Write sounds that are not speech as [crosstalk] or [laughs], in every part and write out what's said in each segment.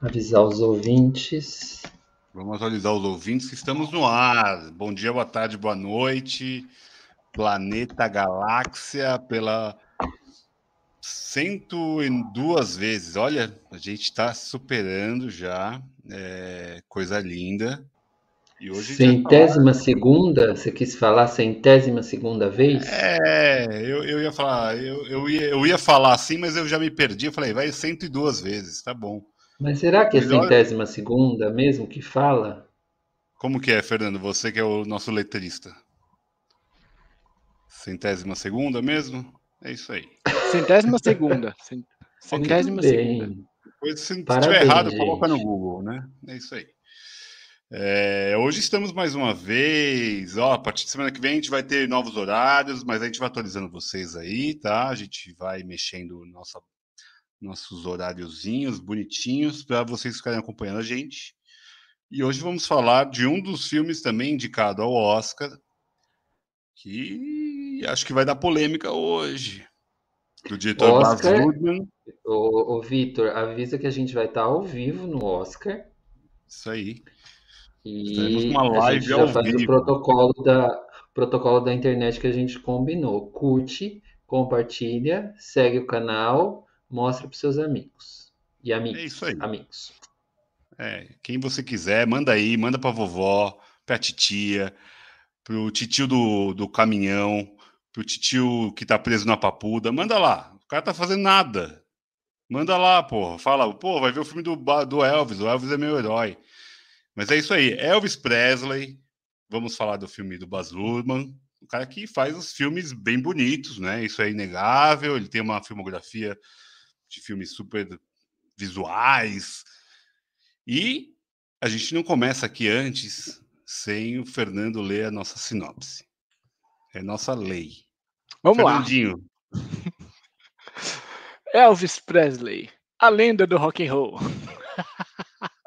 Avisar os ouvintes. Vamos atualizar os ouvintes que estamos no ar. Bom dia, boa tarde, boa noite. Planeta Galáxia pela 102 vezes. Olha, a gente está superando já. É, coisa linda. E hoje centésima falar... segunda? Você quis falar centésima segunda vez? É, eu, eu ia falar, eu, eu, ia, eu ia falar assim, mas eu já me perdi. Eu falei, vai 102 vezes, tá bom. Mas será que é Melhor... centésima segunda mesmo que fala? Como que é, Fernando? Você que é o nosso letrista. Centésima segunda mesmo? É isso aí. Centésima segunda. [laughs] Centésima segunda. Depois, se estiver errado, gente. coloca no Google, né? É isso aí. É, hoje estamos mais uma vez. Ó, a partir de semana que vem a gente vai ter novos horários, mas a gente vai atualizando vocês aí, tá? A gente vai mexendo nossa, nossos horáriozinhos bonitinhos para vocês ficarem acompanhando a gente. E hoje vamos falar de um dos filmes também indicado ao Oscar, que acho que vai dar polêmica hoje. Do diretor Oscar, Baz Luhrmann. Ô, ô Vitor, avisa que a gente vai estar ao vivo no Oscar. Isso aí. E uma live a gente já faz vivo. o protocolo da, protocolo da internet que a gente combinou. Curte, compartilha, segue o canal, mostra para seus amigos. E amigos. É isso aí. Amigos. É, quem você quiser, manda aí, manda para vovó, para titia, pro titio do, do caminhão, pro titio que tá preso na papuda, manda lá. O cara tá fazendo nada. Manda lá, porra. Fala, pô, vai ver o filme do, do Elvis. O Elvis é meu herói. Mas é isso aí. Elvis Presley. Vamos falar do filme do Baz Luhrmann. O cara que faz os filmes bem bonitos, né? Isso é inegável. Ele tem uma filmografia de filmes super visuais. E a gente não começa aqui antes sem o Fernando ler a nossa sinopse. É nossa lei. Vamos Fernandinho. lá. [laughs] Elvis Presley, a lenda do rock and roll. [laughs]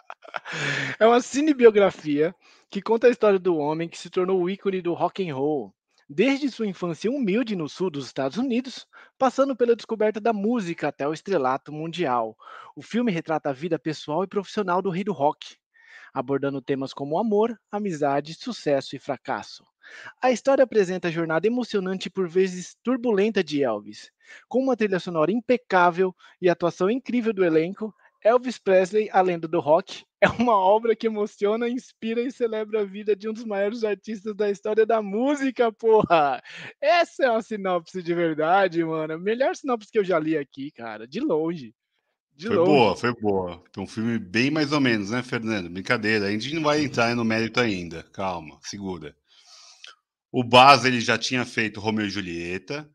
É uma cinebiografia que conta a história do homem que se tornou o ícone do rock and roll, desde sua infância humilde no sul dos Estados Unidos, passando pela descoberta da música até o estrelato mundial. O filme retrata a vida pessoal e profissional do rei do rock, abordando temas como amor, amizade, sucesso e fracasso. A história apresenta a jornada emocionante e por vezes turbulenta de Elvis. Com uma trilha sonora impecável e atuação incrível do elenco, Elvis Presley, a lenda do rock, é uma obra que emociona, inspira e celebra a vida de um dos maiores artistas da história da música, porra! Essa é uma sinopse de verdade, mano. Melhor sinopse que eu já li aqui, cara, de longe. De foi longe. boa, foi boa. Foi um filme bem mais ou menos, né, Fernando? Brincadeira. A gente não vai entrar no mérito ainda. Calma, segura. O Baz ele já tinha feito Romeo e Julieta,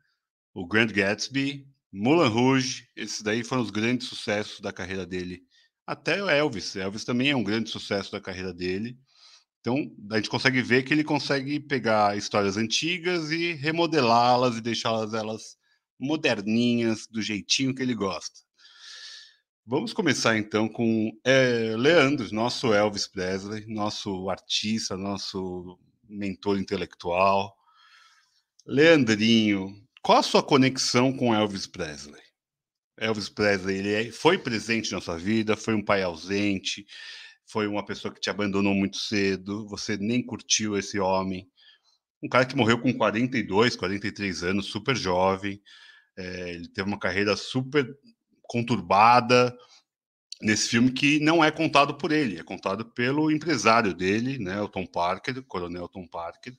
o Grand Gatsby, Moulin Rouge, esses daí foram os grandes sucessos da carreira dele. Até o Elvis. Elvis também é um grande sucesso da carreira dele. Então, a gente consegue ver que ele consegue pegar histórias antigas e remodelá-las e deixá-las elas moderninhas, do jeitinho que ele gosta. Vamos começar então com é, Leandro, nosso Elvis Presley, nosso artista, nosso mentor intelectual. Leandrinho, qual a sua conexão com Elvis Presley? Elvis Presley ele é, foi presente na sua vida, foi um pai ausente, foi uma pessoa que te abandonou muito cedo, você nem curtiu esse homem. Um cara que morreu com 42, 43 anos, super jovem. É, ele teve uma carreira super conturbada nesse filme que não é contado por ele, é contado pelo empresário dele, né, o Tom Parker, o Coronel Tom Parker,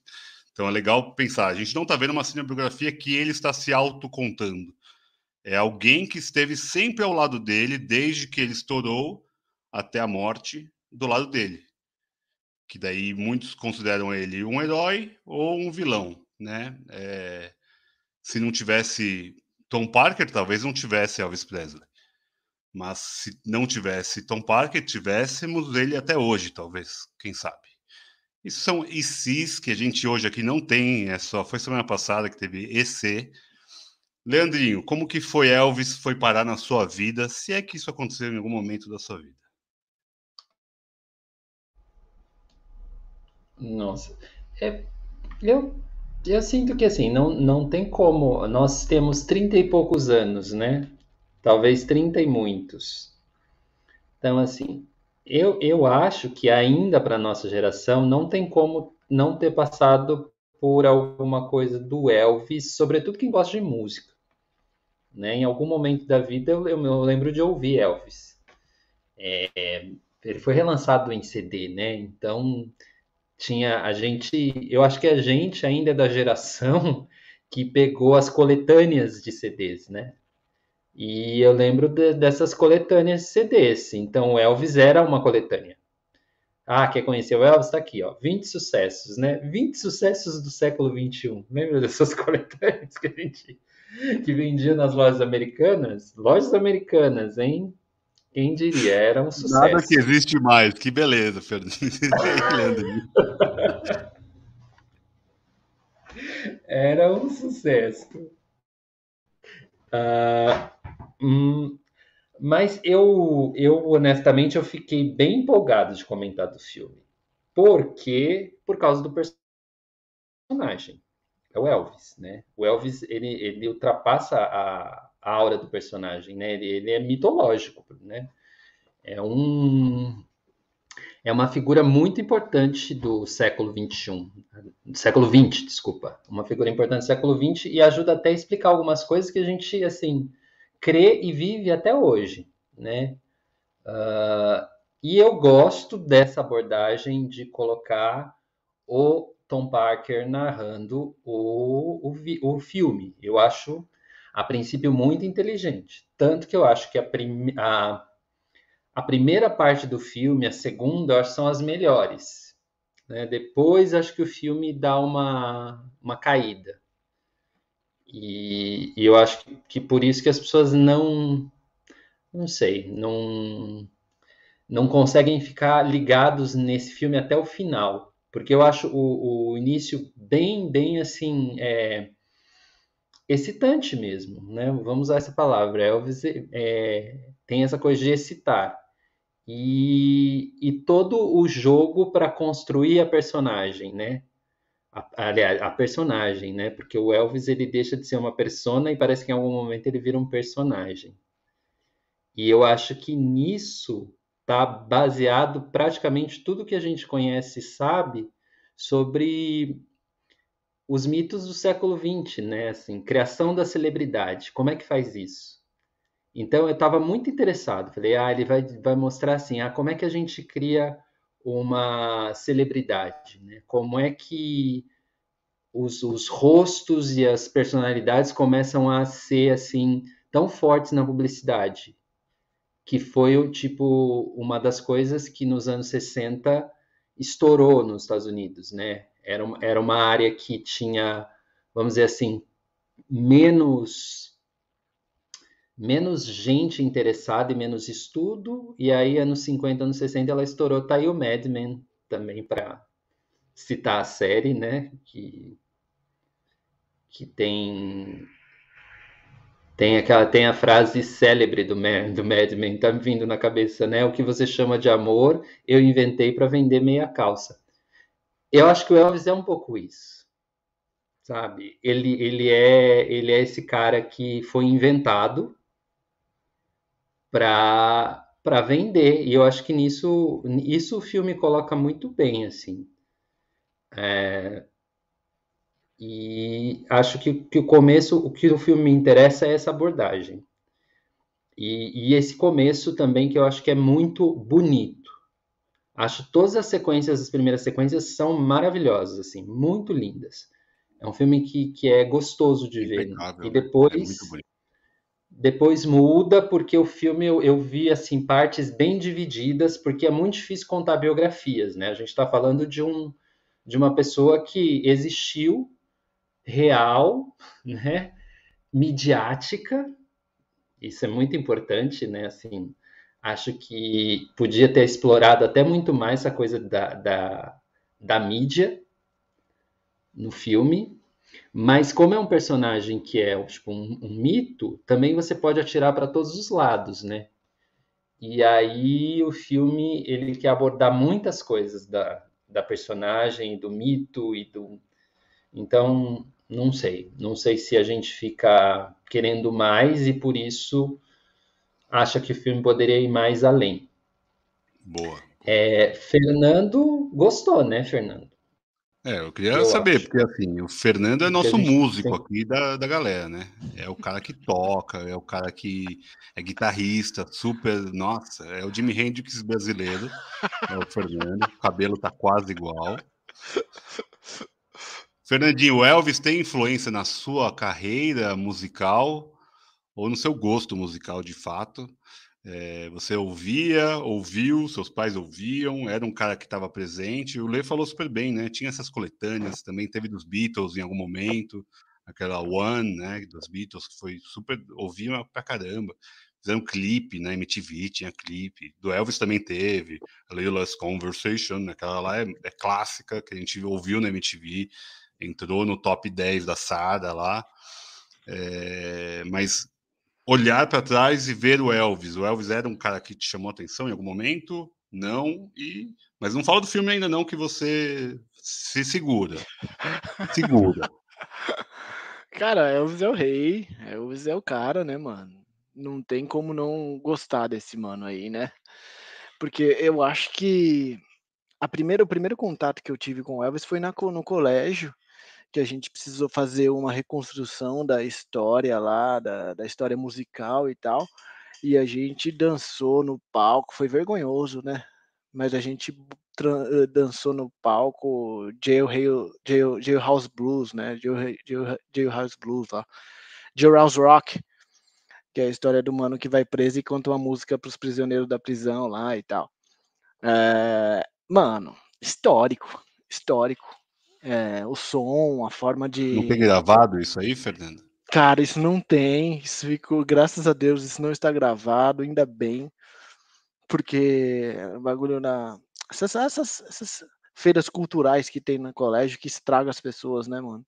então é legal pensar, a gente não está vendo uma cinebiografia que ele está se autocontando. É alguém que esteve sempre ao lado dele, desde que ele estourou até a morte, do lado dele. Que daí muitos consideram ele um herói ou um vilão, né? É, se não tivesse Tom Parker, talvez não tivesse Elvis Presley. Mas se não tivesse Tom Parker, tivéssemos ele até hoje, talvez, quem sabe. Isso são ICs que a gente hoje aqui não tem, é só foi semana passada que teve EC. Leandrinho, como que foi Elvis foi parar na sua vida, se é que isso aconteceu em algum momento da sua vida? Nossa, é, eu, eu sinto que assim, não, não tem como, nós temos trinta e poucos anos, né? Talvez trinta e muitos. Então, assim, eu, eu acho que ainda para nossa geração não tem como não ter passado por alguma coisa do Elvis, sobretudo quem gosta de música. Né? Em algum momento da vida eu, eu lembro de ouvir Elvis. É, ele foi relançado em CD, né? Então tinha a gente, eu acho que a gente ainda é da geração [laughs] que pegou as coletâneas de CDs, né? E eu lembro de, dessas coletâneas de CDs. Então, Elvis era uma coletânea. Ah, quer conhecer o Elvis? Está aqui, ó. 20 sucessos, né? 20 sucessos do século XXI. Lembra dessas [laughs] coletâneas que a gente [laughs] que vendia nas lojas americanas? Lojas americanas, hein? Quem diria? Era um sucesso. Nada que existe mais. Que beleza, Fernando. [laughs] Era um sucesso. Uh, hum, mas eu, eu, honestamente, eu fiquei bem empolgado de comentar do filme. Porque, por causa do personagem. É o Elvis, né? O Elvis, ele, ele ultrapassa a, a aura do personagem, né? Ele, ele é mitológico, né? É um é uma figura muito importante do século 21, século 20, desculpa, uma figura importante do século 20 e ajuda até a explicar algumas coisas que a gente assim crê e vive até hoje, né? Uh, e eu gosto dessa abordagem de colocar o Tom Parker narrando o, o, o filme. Eu acho a princípio muito inteligente. Tanto que eu acho que a, prim a, a primeira parte do filme, a segunda, são as melhores. Né? Depois acho que o filme dá uma, uma caída. E, e eu acho que, que, por isso que as pessoas não. Não sei, não, não conseguem ficar ligados nesse filme até o final. Porque eu acho o, o início bem, bem assim. É, excitante mesmo, né? Vamos usar essa palavra. Elvis é, tem essa coisa de excitar. E, e todo o jogo para construir a personagem, né? Aliás, a, a, personagem, né? Porque o Elvis ele deixa de ser uma persona e parece que em algum momento ele vira um personagem. E eu acho que nisso está baseado praticamente tudo que a gente conhece e sabe sobre os mitos do século XX, né? Assim, criação da celebridade. Como é que faz isso? Então eu estava muito interessado. Falei, ah, ele vai, vai mostrar assim, ah, como é que a gente cria uma celebridade, né? Como é que os, os rostos e as personalidades começam a ser assim tão fortes na publicidade, que foi tipo uma das coisas que nos anos 60 estourou nos Estados Unidos, né? Era uma, era uma área que tinha, vamos dizer assim, menos menos gente interessada e menos estudo, e aí anos 50, anos 60 ela estourou, tá aí o Mad Men também para citar a série, né, que que tem tem aquela tem a frase célebre do, do Mad Men tá me vindo na cabeça, né? O que você chama de amor, eu inventei para vender meia calça. Eu acho que o Elvis é um pouco isso, sabe? Ele, ele, é, ele é esse cara que foi inventado para para vender. E eu acho que nisso isso o filme coloca muito bem, assim. É, e acho que, que o começo, o que o filme me interessa é essa abordagem. E, e esse começo também que eu acho que é muito bonito. Acho todas as sequências, as primeiras sequências são maravilhosas, assim, muito lindas. É um filme que, que é gostoso de ver. Né? E né? depois, é depois muda porque o filme eu, eu, vi assim partes bem divididas, porque é muito difícil contar biografias, né? A gente está falando de um de uma pessoa que existiu real, né? Midiática. Isso é muito importante, né? Assim, acho que podia ter explorado até muito mais essa coisa da, da, da mídia no filme, mas como é um personagem que é tipo, um, um mito, também você pode atirar para todos os lados, né? E aí o filme ele quer abordar muitas coisas da, da personagem, do mito e do então não sei, não sei se a gente fica querendo mais e por isso acha que o filme poderia ir mais além. Boa. É, Fernando gostou, né, Fernando? É, eu queria eu saber, acho. porque assim, o Fernando é nosso músico aqui da, da galera, né? É o cara que toca, é o cara que é guitarrista, super. Nossa, é o Jimi Hendrix brasileiro. É o Fernando, o cabelo tá quase igual. Fernandinho, Elvis tem influência na sua carreira musical ou no seu gosto musical de fato? É, você ouvia, ouviu, seus pais ouviam, era um cara que estava presente. O Lê falou super bem, né? Tinha essas coletâneas, também teve dos Beatles em algum momento, aquela One, né? Dos Beatles, que foi super. ouviam pra caramba. Fizeram clipe na né, MTV, tinha clipe. Do Elvis também teve. A Leila's Conversation, aquela lá é, é clássica, que a gente ouviu na MTV, entrou no top 10 da Sada lá. É, mas olhar para trás e ver o Elvis. O Elvis era um cara que te chamou atenção em algum momento? Não, e mas não fala do filme ainda não que você se segura. Segura. [laughs] Cara, Elvis é o rei, Elvis é o cara, né, mano? Não tem como não gostar desse mano aí, né? Porque eu acho que a primeira, o primeiro contato que eu tive com o Elvis foi na, no colégio que a gente precisou fazer uma reconstrução da história lá, da, da história musical e tal. E a gente dançou no palco, foi vergonhoso, né? Mas a gente eh, dançou no palco Jail, Jail, Jailhouse Blues, né? Jail, Jail, Jailhouse Blues lá. Jailhouse Rock, que é a história do mano que vai preso e conta uma música para os prisioneiros da prisão lá e tal. É, mano, histórico, histórico é, o som, a forma de. Não tem gravado isso aí, Fernando? Cara, isso não tem. Isso ficou, graças a Deus, isso não está gravado, ainda bem. Porque o bagulho na. Essas, essas, essas feiras culturais que tem no colégio que estraga as pessoas, né, mano?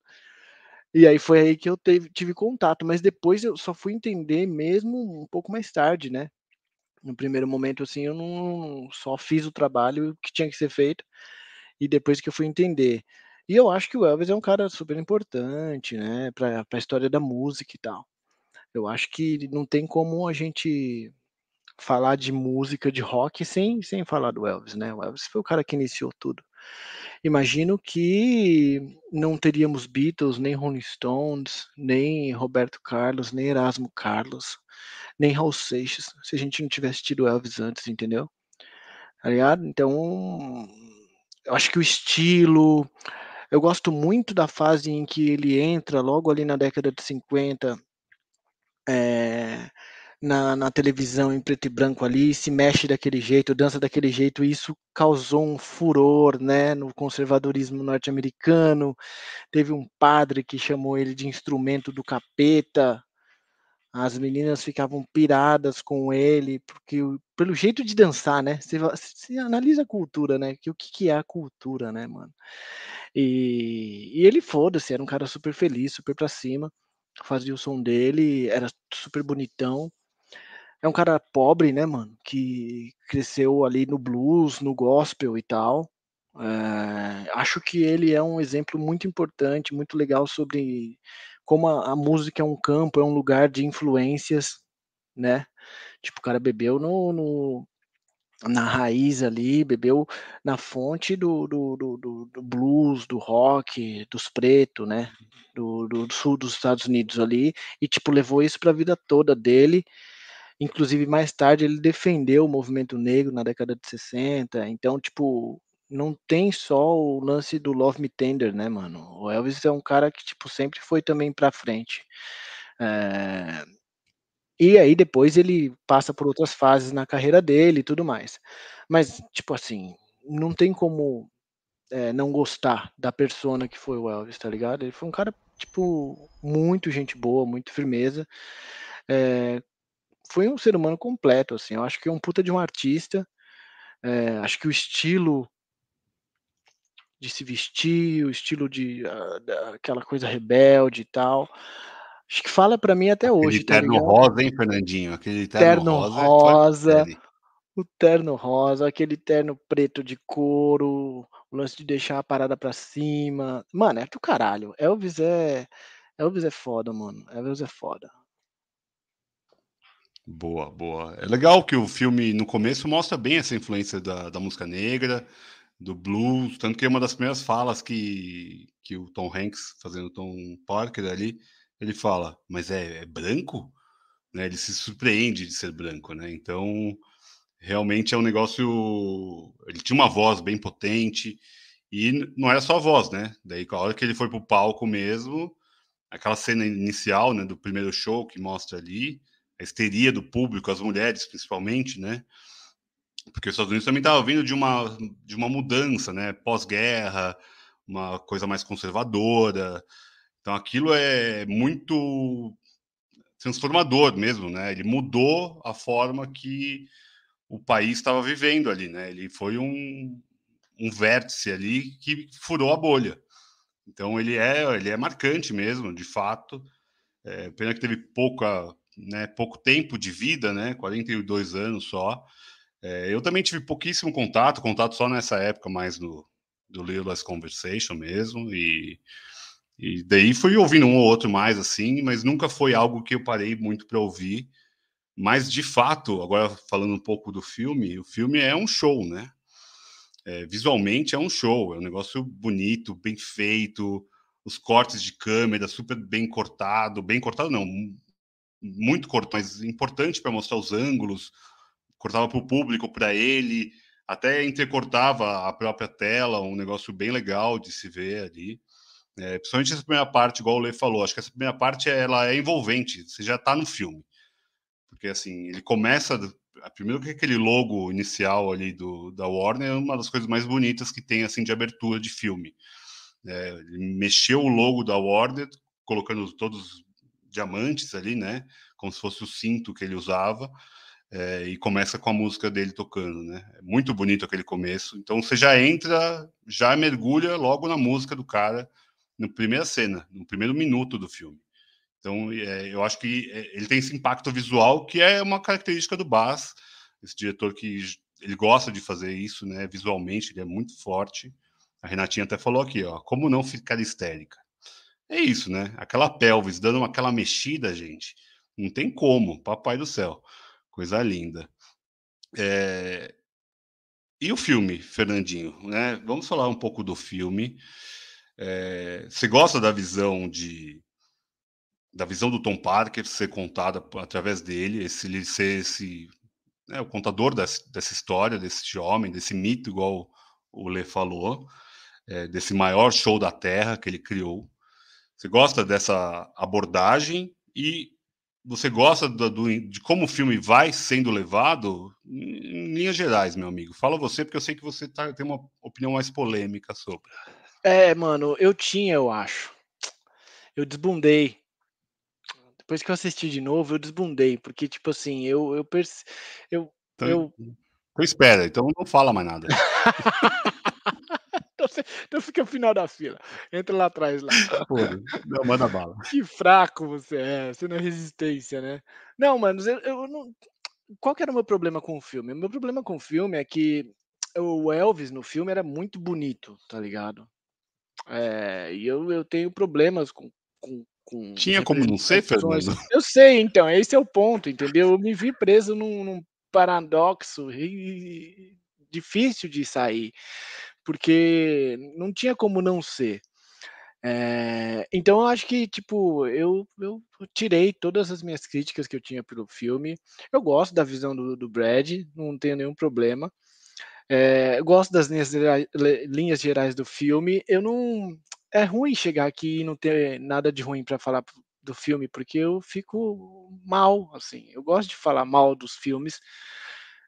E aí foi aí que eu teve, tive contato, mas depois eu só fui entender mesmo um pouco mais tarde, né? No primeiro momento, assim, eu não só fiz o trabalho que tinha que ser feito, e depois que eu fui entender e eu acho que o Elvis é um cara super importante, né, para a história da música e tal. Eu acho que não tem como a gente falar de música de rock sem, sem falar do Elvis, né? O Elvis foi o cara que iniciou tudo. Imagino que não teríamos Beatles, nem Rolling Stones, nem Roberto Carlos, nem Erasmo Carlos, nem Raul Seixas, se a gente não tivesse tido Elvis antes, entendeu? Tá ligado? Então, eu acho que o estilo, eu gosto muito da fase em que ele entra logo ali na década de 50, é, eh, na, na, televisão em preto e branco ali, se mexe daquele jeito, dança daquele jeito, e isso causou um furor né, no conservadorismo norte-americano. Teve um padre que chamou ele de instrumento do capeta. As meninas ficavam piradas com ele, porque pelo jeito de dançar, né? Você, você analisa a cultura, né? Que o que, que é a cultura, né, mano? E, e ele foda-se, era um cara super feliz, super pra cima, fazia o som dele, era super bonitão. É um cara pobre, né, mano? Que cresceu ali no blues, no gospel e tal. É, acho que ele é um exemplo muito importante, muito legal sobre como a, a, música é um campo, é um lugar de influências, né? Tipo, o cara bebeu no, no, na raiz ali, bebeu na fonte do, do, do, do blues, do rock, dos pretos, né? Do, do, sul dos Estados Unidos ali, e tipo, levou isso para a vida toda dele. Inclusive, mais tarde, ele defendeu o movimento negro na década de 60. Então, tipo, não tem só o lance do Love Me Tender, né, mano? O Elvis é um cara que, tipo, sempre foi também pra frente. É, e aí depois ele passa por outras fases na carreira dele e tudo mais. Mas, tipo assim, não tem como é, não gostar da persona que foi o Elvis, tá ligado? Ele foi um cara, tipo, muito gente boa, muito firmeza. É, foi um ser humano completo, assim. Eu acho que é um puta de um artista. É, acho que o estilo de se vestir, o estilo de uh, aquela coisa rebelde e tal, Acho que fala para mim até Aquele hoje, tá terno ligado? rosa, hein, Fernandinho? Aquele terno, terno rosa. É rosa o terno rosa, aquele terno preto de couro, o lance de deixar a parada pra cima. Mano, é do caralho. Elvis é. Elvis é foda, mano. Elvis é foda. Boa, boa. É legal que o filme, no começo, mostra bem essa influência da, da música negra, do blues, tanto que uma das primeiras falas que, que o Tom Hanks, fazendo Tom Parker ali, ele fala, mas é, é branco? Né? Ele se surpreende de ser branco, né? Então, realmente é um negócio... Ele tinha uma voz bem potente, e não era só a voz, né? Daí, a hora que ele foi pro palco mesmo, aquela cena inicial, né, do primeiro show que mostra ali, a histeria do público, as mulheres principalmente, né? Porque os Estados Unidos também estava vindo de uma, de uma mudança, né? Pós-guerra, uma coisa mais conservadora. Então aquilo é muito transformador mesmo, né? Ele mudou a forma que o país estava vivendo ali, né? Ele foi um, um vértice ali que furou a bolha. Então ele é ele é marcante mesmo, de fato. É, pena que teve pouca, né, pouco tempo de vida, né? 42 anos só. É, eu também tive pouquíssimo contato, contato só nessa época mais do, do Little Less Conversation mesmo, e, e daí fui ouvindo um ou outro mais assim, mas nunca foi algo que eu parei muito para ouvir. Mas de fato, agora falando um pouco do filme, o filme é um show, né? É, visualmente é um show, é um negócio bonito, bem feito, os cortes de câmera super bem cortado, bem cortado não, muito corto, mas importante para mostrar os ângulos, cortava para o público, para ele, até entrecortava a própria tela, um negócio bem legal de se ver ali. É, principalmente essa primeira parte, igual o Lê falou, acho que essa primeira parte ela é envolvente, você já está no filme. Porque assim, ele começa primeiro que aquele logo inicial ali do, da Warner é uma das coisas mais bonitas que tem assim de abertura de filme. É, ele mexeu o logo da Warner, colocando todos diamantes ali, né? Como se fosse o cinto que ele usava. É, e começa com a música dele tocando, né? É muito bonito aquele começo. Então você já entra, já mergulha logo na música do cara, na primeira cena, no primeiro minuto do filme. Então, é, eu acho que é, ele tem esse impacto visual que é uma característica do Bass, esse diretor que ele gosta de fazer isso, né? Visualmente, ele é muito forte. A Renatinha até falou aqui, ó, como não ficar histérica. É isso, né? Aquela pelvis dando aquela mexida, gente, não tem como, papai do céu, coisa linda. É... E o filme, Fernandinho, né? Vamos falar um pouco do filme. É... Você gosta da visão de da visão do Tom Parker ser contada através dele, esse ele ser esse né, o contador dessa, dessa, história, desse homem, desse mito, igual o Lê falou, é, desse maior show da Terra que ele criou. Você gosta dessa abordagem e você gosta do, do, de como o filme vai sendo levado em linhas gerais, meu amigo. Fala você, porque eu sei que você tá, tem uma opinião mais polêmica sobre. É, mano, eu tinha, eu acho. Eu desbundei depois que eu assisti de novo, eu desbundei, porque, tipo assim, eu. Eu. Perce... eu, então, eu... então espera, então não fala mais nada. [laughs] então, fica no final da fila. Entra lá atrás lá. [laughs] Pô, não, manda bala. Que fraco você é, você não é resistência, né? Não, mano, eu, eu não. Qual que era o meu problema com o filme? O meu problema com o filme é que o Elvis no filme era muito bonito, tá ligado? É, e eu, eu tenho problemas com, com, com Tinha como não ser, Fernando? Eu sei, então, esse é o ponto, entendeu? Eu me vi preso num, num paradoxo e, difícil de sair, porque não tinha como não ser. É, então eu acho que tipo eu, eu tirei todas as minhas críticas que eu tinha pelo filme. Eu gosto da visão do, do Brad, não tenho nenhum problema. É, gosto das linhas, linhas gerais do filme. Eu não é ruim chegar aqui e não ter nada de ruim para falar do filme, porque eu fico mal, assim. Eu gosto de falar mal dos filmes.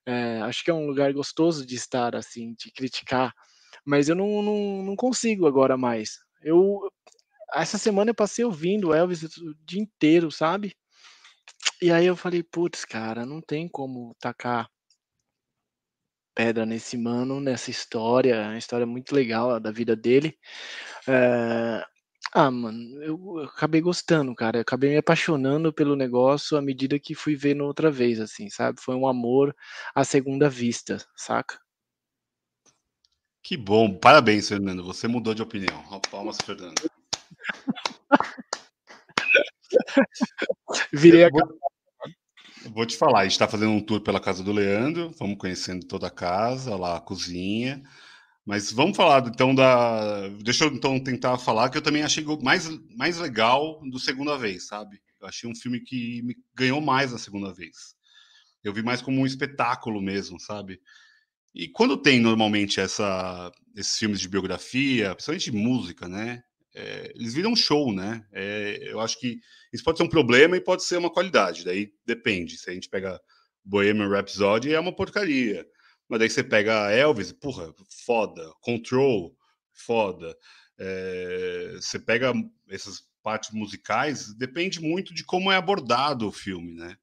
É, acho que é um lugar gostoso de estar, assim, de criticar. Mas eu não, não, não consigo agora mais. Eu essa semana eu passei ouvindo Elvis o dia inteiro, sabe? E aí eu falei, putz, cara, não tem como tacar pedra nesse mano, nessa história, é uma história muito legal da vida dele. É... Ah, mano, eu, eu, acabei gostando, cara. Eu acabei me apaixonando pelo negócio à medida que fui vendo outra vez, assim, sabe? Foi um amor à segunda vista, saca? Que bom, parabéns, Fernando. Você mudou de opinião. Palmas, Fernando. [laughs] Virei a Vou te falar, a gente está fazendo um tour pela casa do Leandro, vamos conhecendo toda a casa, lá a cozinha. Mas vamos falar então da. Deixa eu então tentar falar que eu também achei mais, mais legal do segunda vez, sabe? Eu achei um filme que me ganhou mais na segunda vez. Eu vi mais como um espetáculo mesmo, sabe? E quando tem normalmente essa, esses filmes de biografia, principalmente de música, né? É, eles viram show, né? É, eu acho que isso pode ser um problema e pode ser uma qualidade. Daí depende. Se a gente pega Bohemian Rhapsody, é uma porcaria. Mas daí você pega Elvis, porra, foda. Control, foda. É, você pega essas partes musicais, depende muito de como é abordado o filme, né?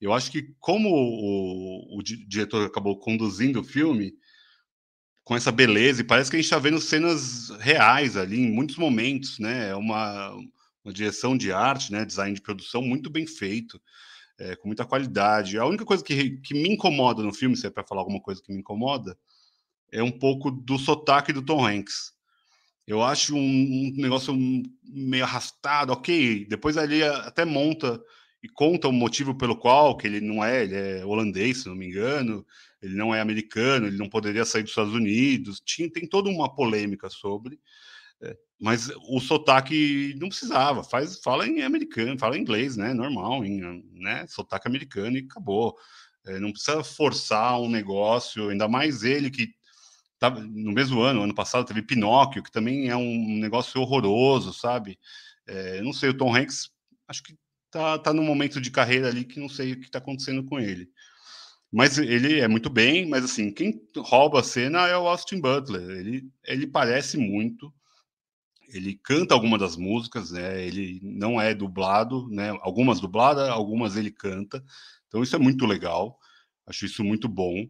Eu acho que como o, o, diretor acabou conduzindo o filme com essa beleza, e parece que a gente está vendo cenas reais ali em muitos momentos, né? É uma, uma direção de arte, né? Design de produção muito bem feito, é, com muita qualidade. A única coisa que, que me incomoda no filme, se é para falar alguma coisa que me incomoda, é um pouco do sotaque do Tom Hanks. Eu acho um, um negócio meio arrastado, ok. Depois ali até monta e conta o motivo pelo qual que ele não é, ele é holandês, se não me engano, ele não é americano, ele não poderia sair dos Estados Unidos. Tinha, tem toda uma polêmica sobre, é, mas o sotaque não precisava, faz, fala em americano, fala em inglês, né? Normal, em, né? Sotaque americano e acabou. É, não precisa forçar um negócio, ainda mais ele que tá, no mesmo ano, ano passado, teve Pinóquio, que também é um negócio horroroso, sabe? É, não sei, o Tom Hanks, acho que tá, tá num momento de carreira ali que não sei o que está acontecendo com ele. Mas ele é muito bem, mas assim, quem rouba a cena é o Austin Butler. Ele, ele parece muito, ele canta algumas das músicas, né? Ele não é dublado, né? Algumas dubladas, algumas ele canta. Então isso é muito legal. Acho isso muito bom.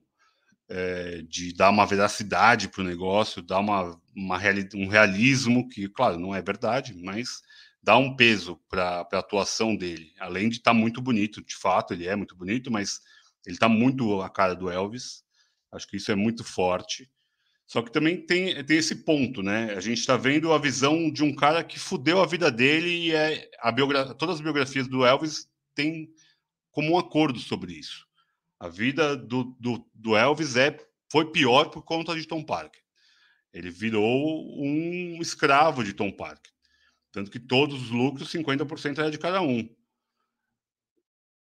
É, de dar uma veracidade para o negócio, dar uma, uma reali um realismo que, claro, não é verdade, mas dá um peso para a atuação dele. Além de estar tá muito bonito, de fato, ele é muito bonito, mas ele está muito a cara do Elvis. Acho que isso é muito forte. Só que também tem, tem esse ponto, né? A gente está vendo a visão de um cara que fudeu a vida dele e é a biogra todas as biografias do Elvis têm como um acordo sobre isso. A vida do, do, do Elvis é foi pior por conta de Tom Parker. Ele virou um escravo de Tom Parker. Tanto que todos os lucros, 50% era de cada um.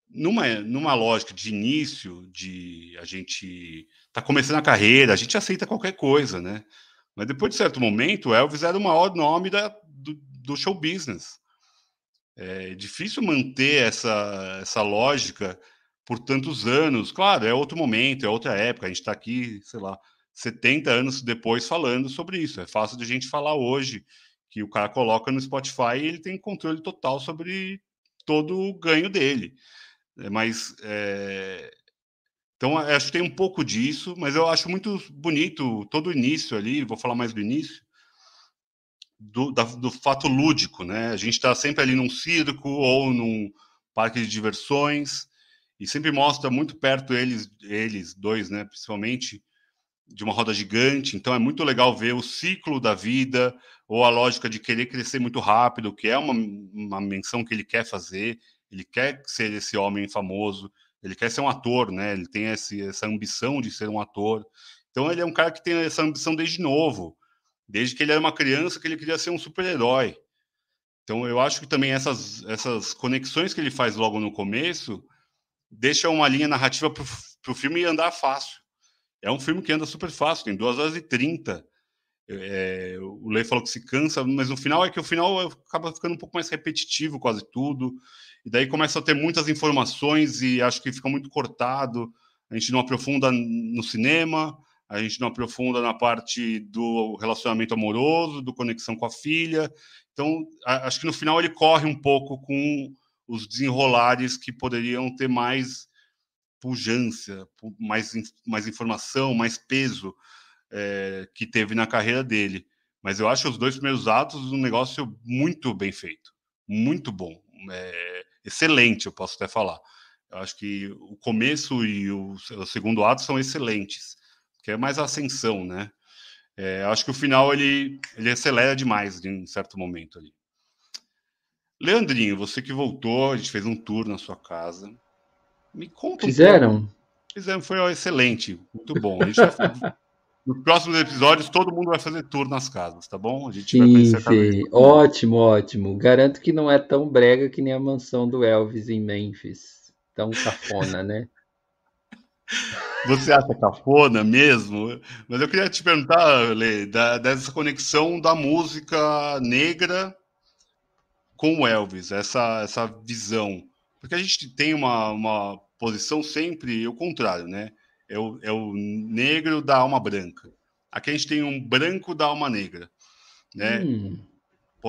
Numa, numa lógica de início, de a gente tá começando a carreira, a gente aceita qualquer coisa, né? Mas depois de certo momento, Elvis era o maior nome da, do, do show business. É difícil manter essa, essa lógica por tantos anos. Claro, é outro momento, é outra época. A gente está aqui, sei lá, 70 anos depois falando sobre isso. É fácil de a gente falar hoje que o cara coloca no Spotify e ele tem controle total sobre todo o ganho dele. É, mas é... então acho que tem um pouco disso, mas eu acho muito bonito todo o início ali. Vou falar mais do início. Do, da, do fato lúdico, né? A gente está sempre ali num circo ou num parque de diversões e sempre mostra muito perto eles, eles dois, né? Principalmente de uma roda gigante. Então é muito legal ver o ciclo da vida, ou a lógica de querer crescer muito rápido, que é uma, uma menção que ele quer fazer, ele quer ser esse homem famoso, ele quer ser um ator, né? Ele tem esse, essa ambição de ser um ator. Então ele é um cara que tem essa ambição desde novo, desde que ele era uma criança que ele queria ser um super-herói. Então eu acho que também essas, essas conexões que ele faz logo no começo deixam uma linha narrativa para o filme andar fácil. É um filme que anda super fácil, tem 2 horas e 30. É, o Lei falou que se cansa, mas no final é que o final acaba ficando um pouco mais repetitivo, quase tudo. E daí começa a ter muitas informações e acho que fica muito cortado. A gente não aprofunda no cinema, a gente não aprofunda na parte do relacionamento amoroso, do conexão com a filha. Então, acho que no final ele corre um pouco com os desenrolares que poderiam ter mais pujança, mais, mais informação, mais peso é, que teve na carreira dele. Mas eu acho os dois primeiros atos um negócio muito bem feito, muito bom, é, excelente, eu posso até falar. Eu acho que o começo e o, o segundo ato são excelentes, que é mais ascensão, né? É, acho que o final ele, ele acelera demais em certo momento ali. Leandrinho, você que voltou, a gente fez um tour na sua casa. Me conta. Fizeram? Um Fizeram, foi excelente, muito bom. A gente vai, [laughs] nos próximos episódios, todo mundo vai fazer tour nas casas, tá bom? A gente sim, vai conhecer sim. Ótimo, ótimo. Garanto que não é tão brega que nem a mansão do Elvis em Memphis. Tão cafona, né? [laughs] Você acha cafona mesmo? Mas eu queria te perguntar, Lê, da, dessa conexão da música negra com o Elvis, essa, essa visão. Porque a gente tem uma, uma posição sempre o contrário, né? É o, é o negro da alma branca. Aqui a gente tem um branco da alma negra, né? Hum.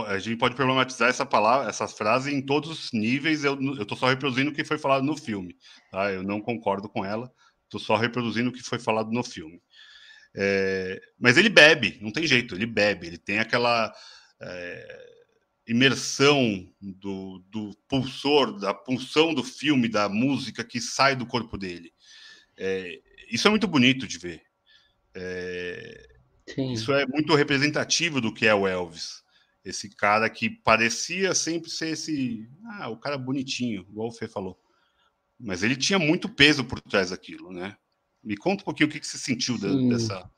A gente pode problematizar essa palavra, essa frase em todos os níveis. Eu estou só reproduzindo o que foi falado no filme, tá? Eu não concordo com ela. Estou só reproduzindo o que foi falado no filme. É, mas ele bebe, não tem jeito, ele bebe, ele tem aquela é, imersão do, do pulsor, da pulsão do filme, da música que sai do corpo dele. É, isso é muito bonito de ver. É, isso é muito representativo do que é o Elvis. Esse cara que parecia sempre ser esse. Ah, o cara bonitinho, igual o Fê falou. Mas ele tinha muito peso por trás daquilo, né? Me conta um pouquinho o que, que você sentiu da, dessa,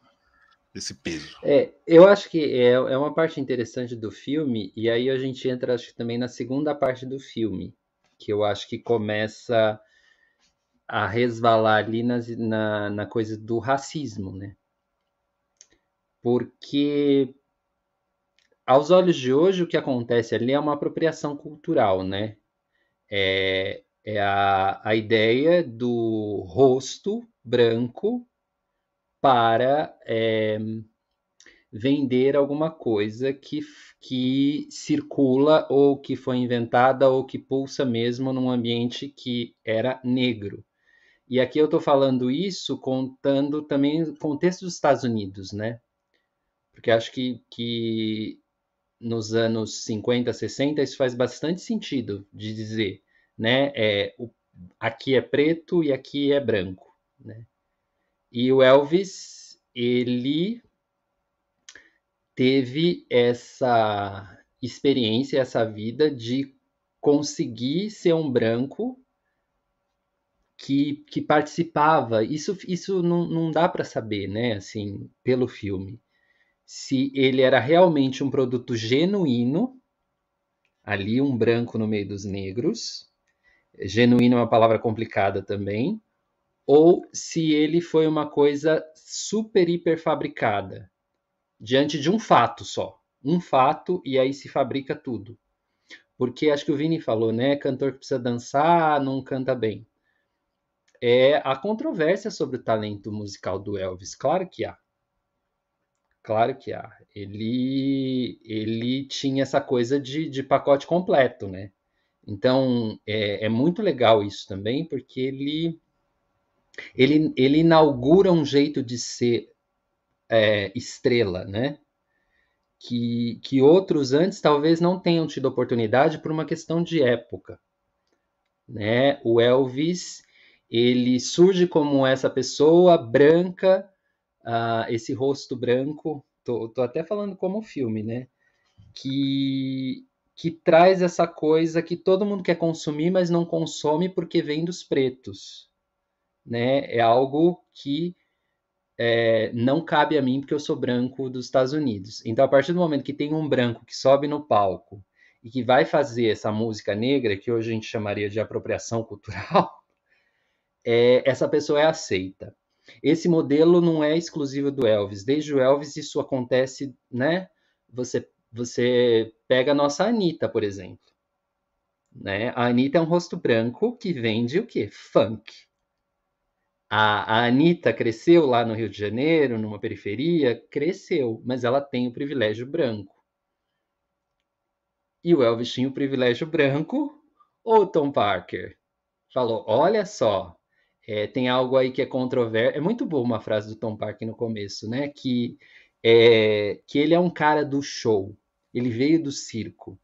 desse peso. É, eu acho que é, é uma parte interessante do filme, e aí a gente entra acho também na segunda parte do filme, que eu acho que começa a resvalar ali nas, na, na coisa do racismo, né? Porque aos olhos de hoje o que acontece ali é uma apropriação cultural, né? É, é a, a ideia do rosto branco para é, vender alguma coisa que, que circula ou que foi inventada ou que pulsa mesmo num ambiente que era negro. E aqui eu estou falando isso contando também o contexto dos Estados Unidos, né? Porque acho que, que nos anos 50, 60 isso faz bastante sentido de dizer né? É, o, aqui é preto e aqui é branco, né? E o Elvis, ele teve essa experiência, essa vida de conseguir ser um branco que, que participava. Isso, isso não, não dá para saber, né? Assim, pelo filme, se ele era realmente um produto genuíno, ali um branco no meio dos negros, genuíno é uma palavra complicada também, ou se ele foi uma coisa super hiper fabricada, diante de um fato só. Um fato e aí se fabrica tudo. Porque acho que o Vini falou, né? Cantor que precisa dançar, não canta bem. É a controvérsia sobre o talento musical do Elvis. Claro que há. Claro que há. Ele, ele tinha essa coisa de, de pacote completo, né? Então, é, é muito legal isso também, porque ele, ele, ele inaugura um jeito de ser é, estrela, né? Que, que outros antes talvez não tenham tido oportunidade por uma questão de época. Né? O Elvis, ele surge como essa pessoa branca, uh, esse rosto branco, tô, tô até falando como filme, né? Que que traz essa coisa que todo mundo quer consumir, mas não consome porque vem dos pretos. Né? É algo que é, não cabe a mim porque eu sou branco dos Estados Unidos. Então, a partir do momento que tem um branco que sobe no palco e que vai fazer essa música negra, que hoje a gente chamaria de apropriação [laughs] cultural, é, essa pessoa é aceita. Esse modelo não é exclusivo do Elvis. Desde o Elvis isso acontece, né? Você você pega a nossa Anitta, por exemplo. Né? A Anitta é um rosto branco que vende o quê? Funk. A, a Anitta cresceu lá no Rio de Janeiro, numa periferia? Cresceu, mas ela tem o privilégio branco. E o Elvis tinha o privilégio branco ou Tom Parker? Falou: olha só, é, tem algo aí que é controverso. É muito boa uma frase do Tom Parker no começo, né? Que é, que ele é um cara do show, ele veio do circo.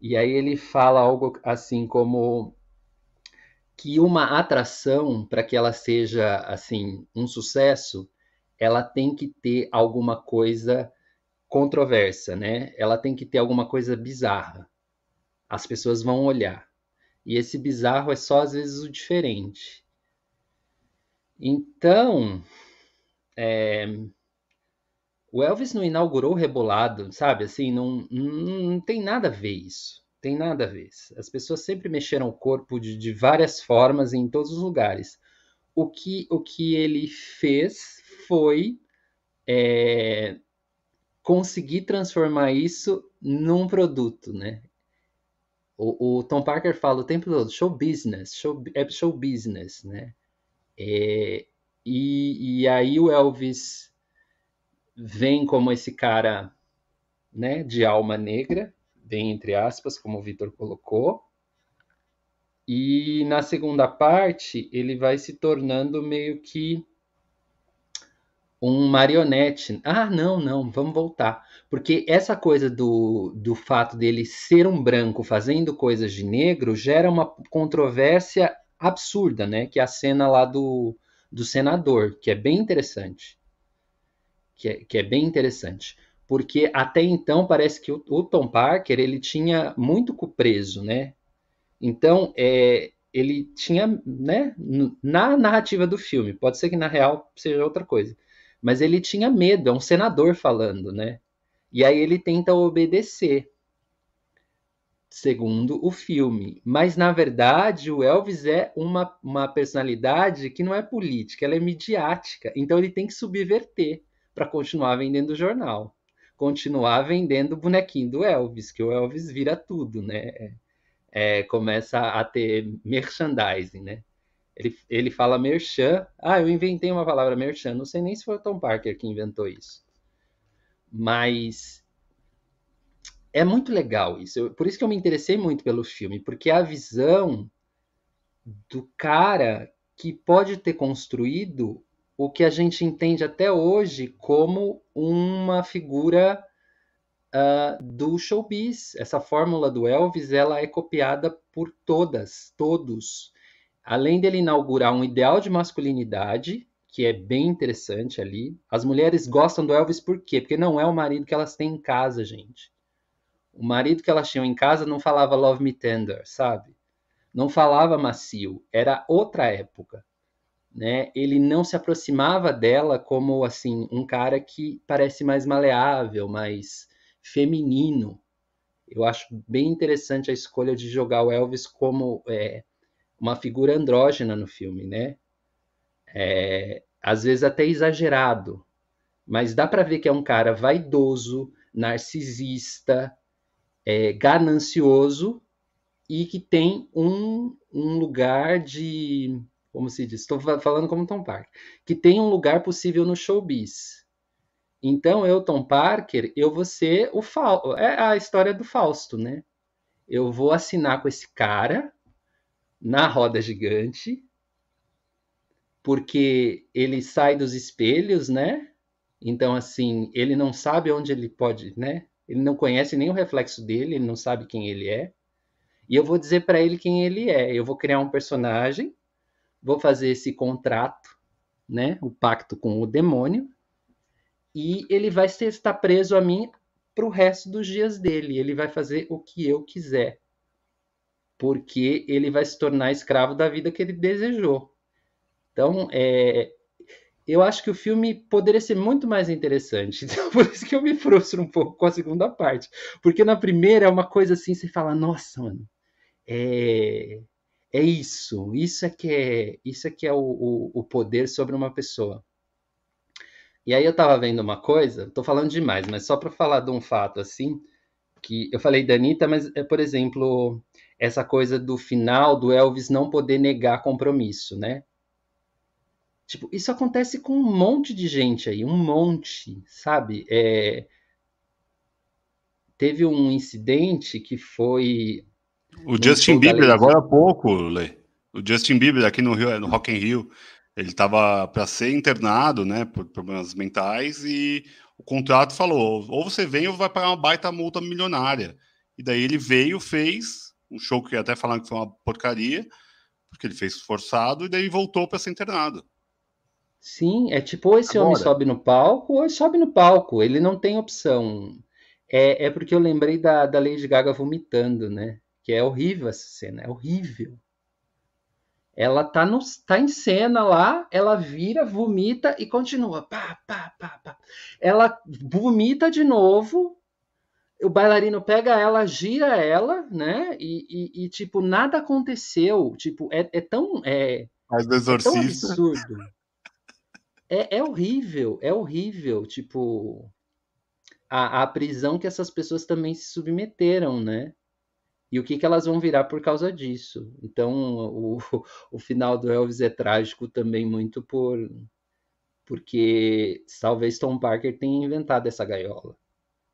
E aí ele fala algo assim como que uma atração, para que ela seja assim um sucesso, ela tem que ter alguma coisa controversa, né? Ela tem que ter alguma coisa bizarra. As pessoas vão olhar. E esse bizarro é só às vezes o diferente. Então, é, o Elvis não inaugurou o rebolado, sabe? Assim, não, não, não, tem nada a ver isso. Tem nada a ver. As pessoas sempre mexeram o corpo de, de várias formas em todos os lugares. O que, o que ele fez foi é, conseguir transformar isso num produto, né? O, o, Tom Parker fala o tempo todo show business, show, é show business, né? É, e, e aí o Elvis vem como esse cara, né, de alma negra, bem entre aspas, como o Vitor colocou. E na segunda parte ele vai se tornando meio que um marionete. Ah, não, não, vamos voltar. Porque essa coisa do, do fato dele ser um branco fazendo coisas de negro gera uma controvérsia absurda, né? Que é a cena lá do, do senador, que é bem interessante. Que é, que é bem interessante. Porque até então parece que o, o Tom Parker ele tinha muito preso, né? Então, é, ele tinha, né, na narrativa do filme, pode ser que na real seja outra coisa, mas ele tinha medo, é um senador falando, né? E aí ele tenta obedecer, segundo o filme. Mas, na verdade, o Elvis é uma, uma personalidade que não é política, ela é midiática. Então ele tem que subverter para continuar vendendo o jornal. Continuar vendendo o bonequinho do Elvis, que o Elvis vira tudo, né? É, começa a ter merchandising, né? Ele, ele fala merchan. Ah, eu inventei uma palavra merchan. Não sei nem se foi o Tom Parker que inventou isso. Mas é muito legal isso. Eu, por isso que eu me interessei muito pelo filme, porque a visão do cara que pode ter construído o que a gente entende até hoje como uma figura uh, do showbiz. Essa fórmula do Elvis ela é copiada por todas, todos além dele inaugurar um ideal de masculinidade, que é bem interessante ali. As mulheres gostam do Elvis por quê? Porque não é o marido que elas têm em casa, gente. O marido que elas tinham em casa não falava Love Me Tender, sabe? Não falava macio, era outra época. Né? Ele não se aproximava dela como assim um cara que parece mais maleável, mais feminino. Eu acho bem interessante a escolha de jogar o Elvis como é, uma figura andrógena no filme, né? É, às vezes até exagerado, mas dá para ver que é um cara vaidoso, narcisista, é, ganancioso e que tem um, um lugar de, como se diz, estou falando como Tom Parker, que tem um lugar possível no showbiz. Então, eu, Tom Parker, eu vou ser o Fausto. É a história do Fausto, né? Eu vou assinar com esse cara, na roda gigante, porque ele sai dos espelhos, né? Então, assim, ele não sabe onde ele pode, né? Ele não conhece nem o reflexo dele, ele não sabe quem ele é. E eu vou dizer para ele quem ele é. Eu vou criar um personagem, vou fazer esse contrato, né? O pacto com o demônio, e ele vai estar preso a mim para o resto dos dias dele. Ele vai fazer o que eu quiser porque ele vai se tornar escravo da vida que ele desejou. Então, é, eu acho que o filme poderia ser muito mais interessante. [laughs] Então, por isso que eu me frustro um pouco com a segunda parte. Porque na primeira é uma coisa assim, você fala, nossa, mano, é, é isso. Isso é que é, isso é, que é o, o, o poder sobre uma pessoa. E aí eu tava vendo uma coisa, tô falando demais, mas só para falar de um fato assim, que eu falei da Anitta, mas é, por exemplo, essa coisa do final do Elvis não poder negar compromisso, né? Tipo, isso acontece com um monte de gente aí, um monte, sabe? É... Teve um incidente que foi. O Justin Bieber, agora há pouco, Lê. O Justin Bieber aqui no Rio, no Rock in Rio, ele estava para ser internado, né, por problemas mentais e o contrato falou: ou você vem ou vai pagar uma baita multa milionária. E daí ele veio, fez, um show que até falaram que foi uma porcaria, porque ele fez forçado e daí voltou para ser internado. Sim, é tipo, ou esse Agora. homem sobe no palco, ou sobe no palco, ele não tem opção. É, é porque eu lembrei da, da Lady Gaga vomitando, né? Que é horrível essa cena, é horrível. Ela tá, no, tá em cena lá, ela vira, vomita e continua. Pá, pá, pá, pá. Ela vomita de novo, o bailarino pega ela, gira ela, né? E, e, e tipo, nada aconteceu. Tipo, é, é tão. É, Faz do exorcista. É absurdo. É, é horrível, é horrível. Tipo, a, a prisão que essas pessoas também se submeteram, né? E o que, que elas vão virar por causa disso. Então, o, o final do Elvis é trágico também muito por porque talvez Tom Parker tenha inventado essa gaiola,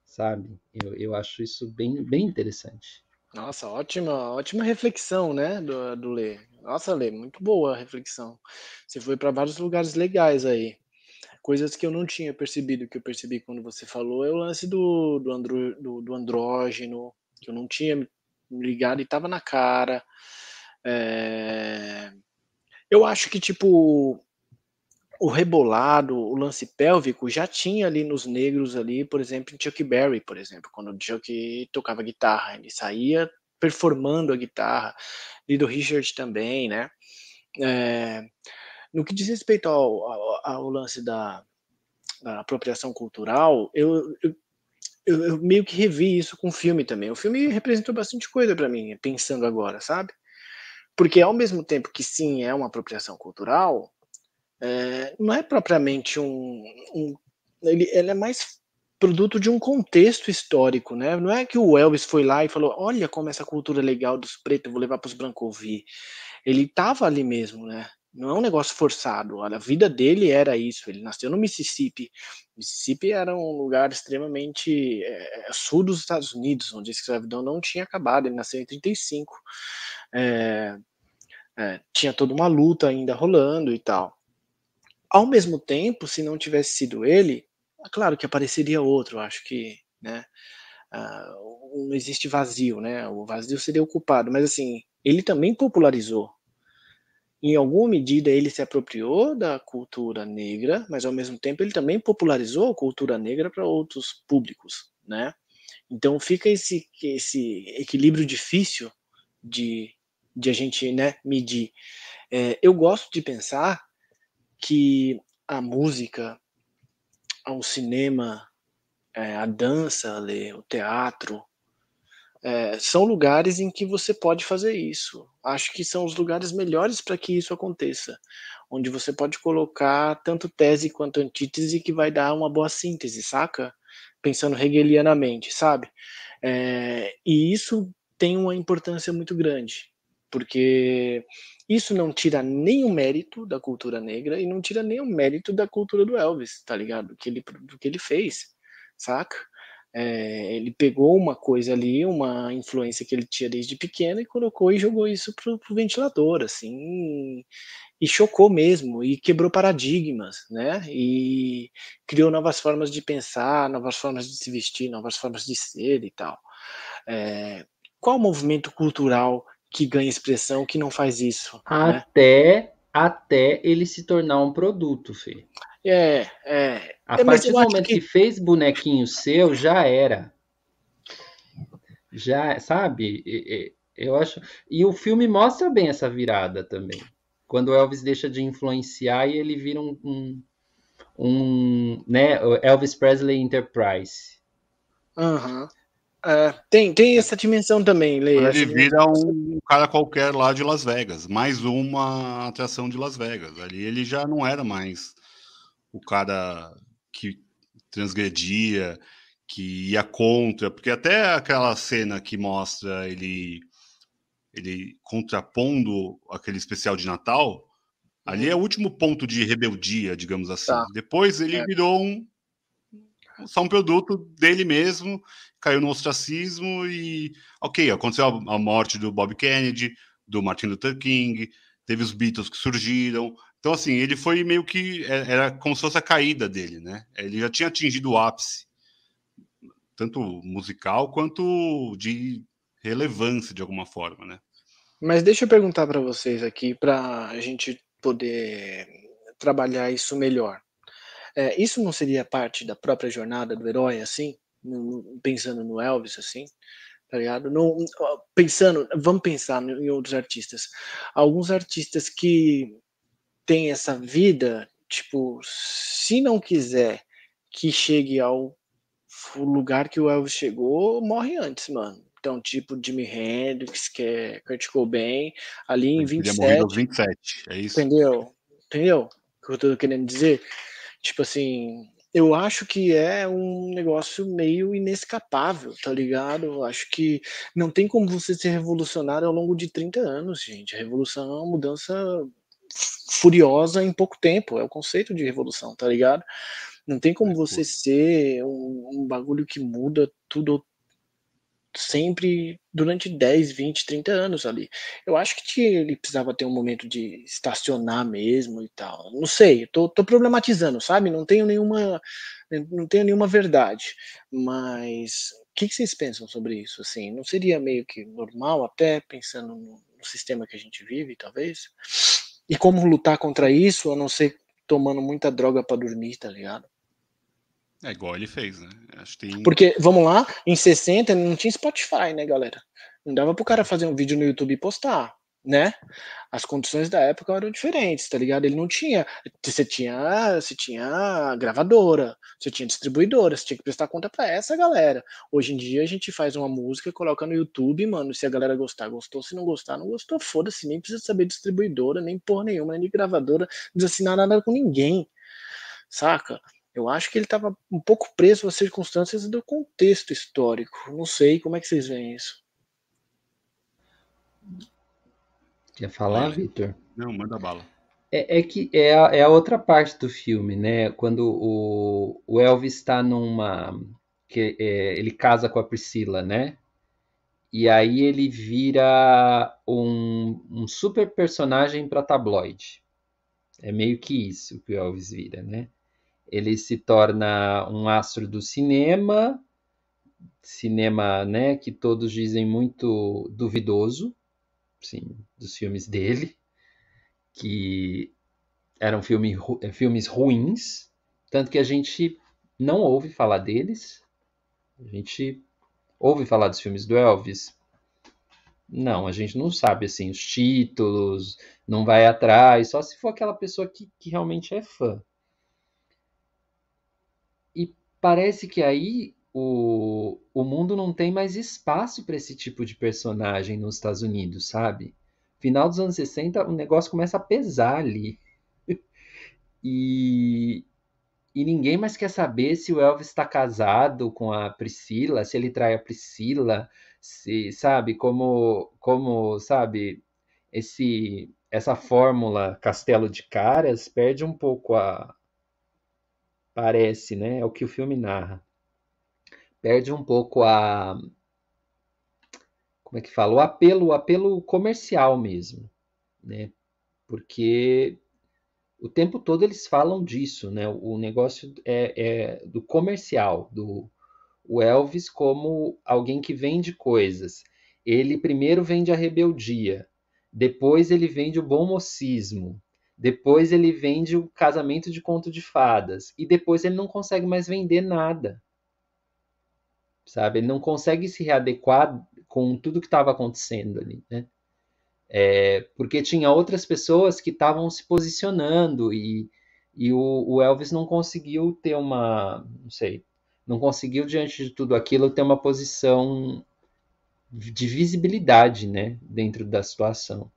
sabe? Eu, eu acho isso bem, bem interessante. Nossa, ótima, ótima reflexão, né, do, do Lê. Nossa, Lê, muito boa a reflexão. Você foi para vários lugares legais aí. Coisas que eu não tinha percebido, que eu percebi quando você falou, é o lance do, do, andro, do, do andrógeno, que eu não tinha ligado e tava na cara. É... Eu acho que, tipo, o rebolado, o lance pélvico já tinha ali nos negros ali, por exemplo, em Chuck Berry, por exemplo, quando o Chuck tocava guitarra, ele saía performando a guitarra, e do Richard também, né? É... No que diz respeito ao, ao, ao lance da, da, apropriação cultural, eu, eu eu, eu, meio que revi isso com o filme também. O filme representou bastante coisa para mim, pensando agora, sabe? Porque ao mesmo tempo que sim é uma apropriação cultural, é, não é propriamente um, um ele, ele, é mais produto de um contexto histórico, né? Não é que o Elvis foi lá e falou, olha como essa cultura legal dos pretos, vou levar para os brancos ouvir. Ele estava ali mesmo, né? Não é um negócio forçado. A vida dele era isso. Ele nasceu no Mississippi. Mississippi era um lugar extremamente é, sul dos Estados Unidos, onde a escravidão não tinha acabado. Ele nasceu em 35. É, é, tinha toda uma luta ainda rolando e tal. Ao mesmo tempo, se não tivesse sido ele, é claro que apareceria outro. Acho que, né? Uh, não existe vazio, né? O vazio seria ocupado, mas assim, ele também popularizou em alguma medida ele se apropriou da cultura negra, mas ao mesmo tempo ele também popularizou a cultura negra para outros públicos, né? Então fica esse, esse equilíbrio difícil de, de a gente né, medir. É, eu gosto de pensar que a música, o cinema, é, a dança, o teatro, é, são lugares em que você pode fazer isso. Acho que são os lugares melhores para que isso aconteça, onde você pode colocar tanto tese quanto antítese que vai dar uma boa síntese, saca? Pensando hegelianamente, sabe? É, e isso tem uma importância muito grande, porque isso não tira nenhum mérito da cultura negra e não tira nenhum mérito da cultura do Elvis, tá ligado? Do que ele, do que ele fez, saca? É, ele pegou uma coisa ali, uma influência que ele tinha desde pequeno e colocou e jogou isso pro, pro ventilador, assim, e chocou mesmo, e quebrou paradigmas, né? E criou novas formas de pensar, novas formas de se vestir, novas formas de ser e tal. É, qual movimento cultural que ganha expressão que não faz isso? Né? Até, né? Até ele se tornar um produto, Fê. É, é. A é, partir do momento que... que... fez bonequinho seu, já era. Já, sabe? Eu acho. E o filme mostra bem essa virada também. Quando o Elvis deixa de influenciar e ele vira um, um, um né, Elvis Presley Enterprise. Uhum. É, tem, tem essa dimensão também, Leia. Ele vira um cara qualquer lá de Las Vegas, mais uma atração de Las Vegas. Ali ele já não era mais o cara que transgredia, que ia contra, porque até aquela cena que mostra ele ele contrapondo aquele especial de Natal, ali é o último ponto de rebeldia, digamos assim. Tá. Depois ele é. virou um só um produto dele mesmo, caiu no ostracismo e ok, aconteceu a morte do Bob Kennedy, do Martin Luther King, teve os Beatles que surgiram, então, assim, ele foi meio que. É, era como se fosse a caída dele, né? Ele já tinha atingido o ápice, tanto musical quanto de relevância, de alguma forma, né? Mas deixa eu perguntar para vocês aqui, para a gente poder trabalhar isso melhor. É, isso não seria parte da própria jornada do herói, assim? Pensando no Elvis, assim? tá ligado? Não, pensando, vamos pensar em outros artistas. Alguns artistas que têm essa vida, tipo, se não quiser que chegue ao lugar que o Elvis chegou, morre antes, mano. Então, tipo, Jimi Hendrix, que é Kurt Cobain, ali em 27. Ele 27, é isso? Entendeu? Entendeu o que eu tô querendo dizer? Tipo assim, eu acho que é um negócio meio inescapável, tá ligado? Eu acho que não tem como você ser revolucionário ao longo de 30 anos, gente. A revolução é uma mudança furiosa em pouco tempo, é o conceito de revolução, tá ligado? Não tem como é, você ser um, um bagulho que muda tudo sempre durante 10, 20, 30 anos ali. Eu acho que ele precisava ter um momento de estacionar mesmo e tal. Não sei, tô, tô problematizando, sabe? Não tenho nenhuma não tenho nenhuma verdade, mas o que, que, vocês pensam sobre isso? Assim, não seria meio que normal, até pensando no, no sistema que a gente vive, talvez? E como lutar contra isso, a não ser tomando muita droga para dormir, tá ligado? É igual ele fez, né? Acho que tem... Porque, vamos lá, em 60 não tinha Spotify, né, galera? Não dava pro cara fazer um vídeo no YouTube e postar, né? As condições da época eram diferentes, tá ligado? Ele não tinha. Você tinha, você tinha gravadora, você tinha distribuidora, você tinha que prestar conta para essa galera. Hoje em dia a gente faz uma música, coloca no YouTube, mano. Se a galera gostar, gostou. Se não gostar, não gostou, foda-se. Nem precisa saber distribuidora, nem porra nenhuma, nem de gravadora, não precisa assinar nada com ninguém, saca? Eu acho que ele estava um pouco preso às circunstâncias do contexto histórico. Não sei como é que vocês veem isso. Quer falar, Vitor? Não, manda bala. É, é que é a, é a, outra parte do filme, né? Quando o, o Elvis está numa. que é, ele casa com a Priscila, né? E aí ele vira um, um super personagem para tabloide. É meio que isso que o Elvis vira, né? Ele se torna um astro do cinema, cinema, né, que todos dizem muito duvidoso, sim, dos filmes dele, que eram filme, filmes ruins, tanto que a gente não ouve falar deles. A gente ouve falar dos filmes do Elvis? Não, a gente não sabe assim os títulos, não vai atrás, só se for aquela pessoa que, que realmente é fã parece que aí o, o mundo não tem mais espaço para esse tipo de personagem nos Estados Unidos, sabe? Final dos anos 60, o negócio começa a pesar ali. [laughs] e, e ninguém mais quer saber se o Elvis está casado com a Priscila, se ele trai a Priscila, se, sabe, como, como, sabe, esse essa fórmula castelo de caras perde um pouco a, parece, né? É o que o filme narra. Perde um pouco a como é que fala? O apelo, o apelo comercial mesmo, né? Porque o tempo todo eles falam disso, né? O negócio é, é do comercial, do o Elvis como alguém que vende coisas. Ele primeiro vende a rebeldia, depois ele vende o bom mocismo, depois ele vende o casamento de conto de fadas. E depois ele não consegue mais vender nada. Sabe? Ele não consegue se readequar com tudo que estava acontecendo ali, né? É, porque tinha outras pessoas que estavam se posicionando e, e o, o, Elvis não conseguiu ter uma, não sei, não conseguiu diante de tudo aquilo ter uma posição de visibilidade, né, dentro da situação.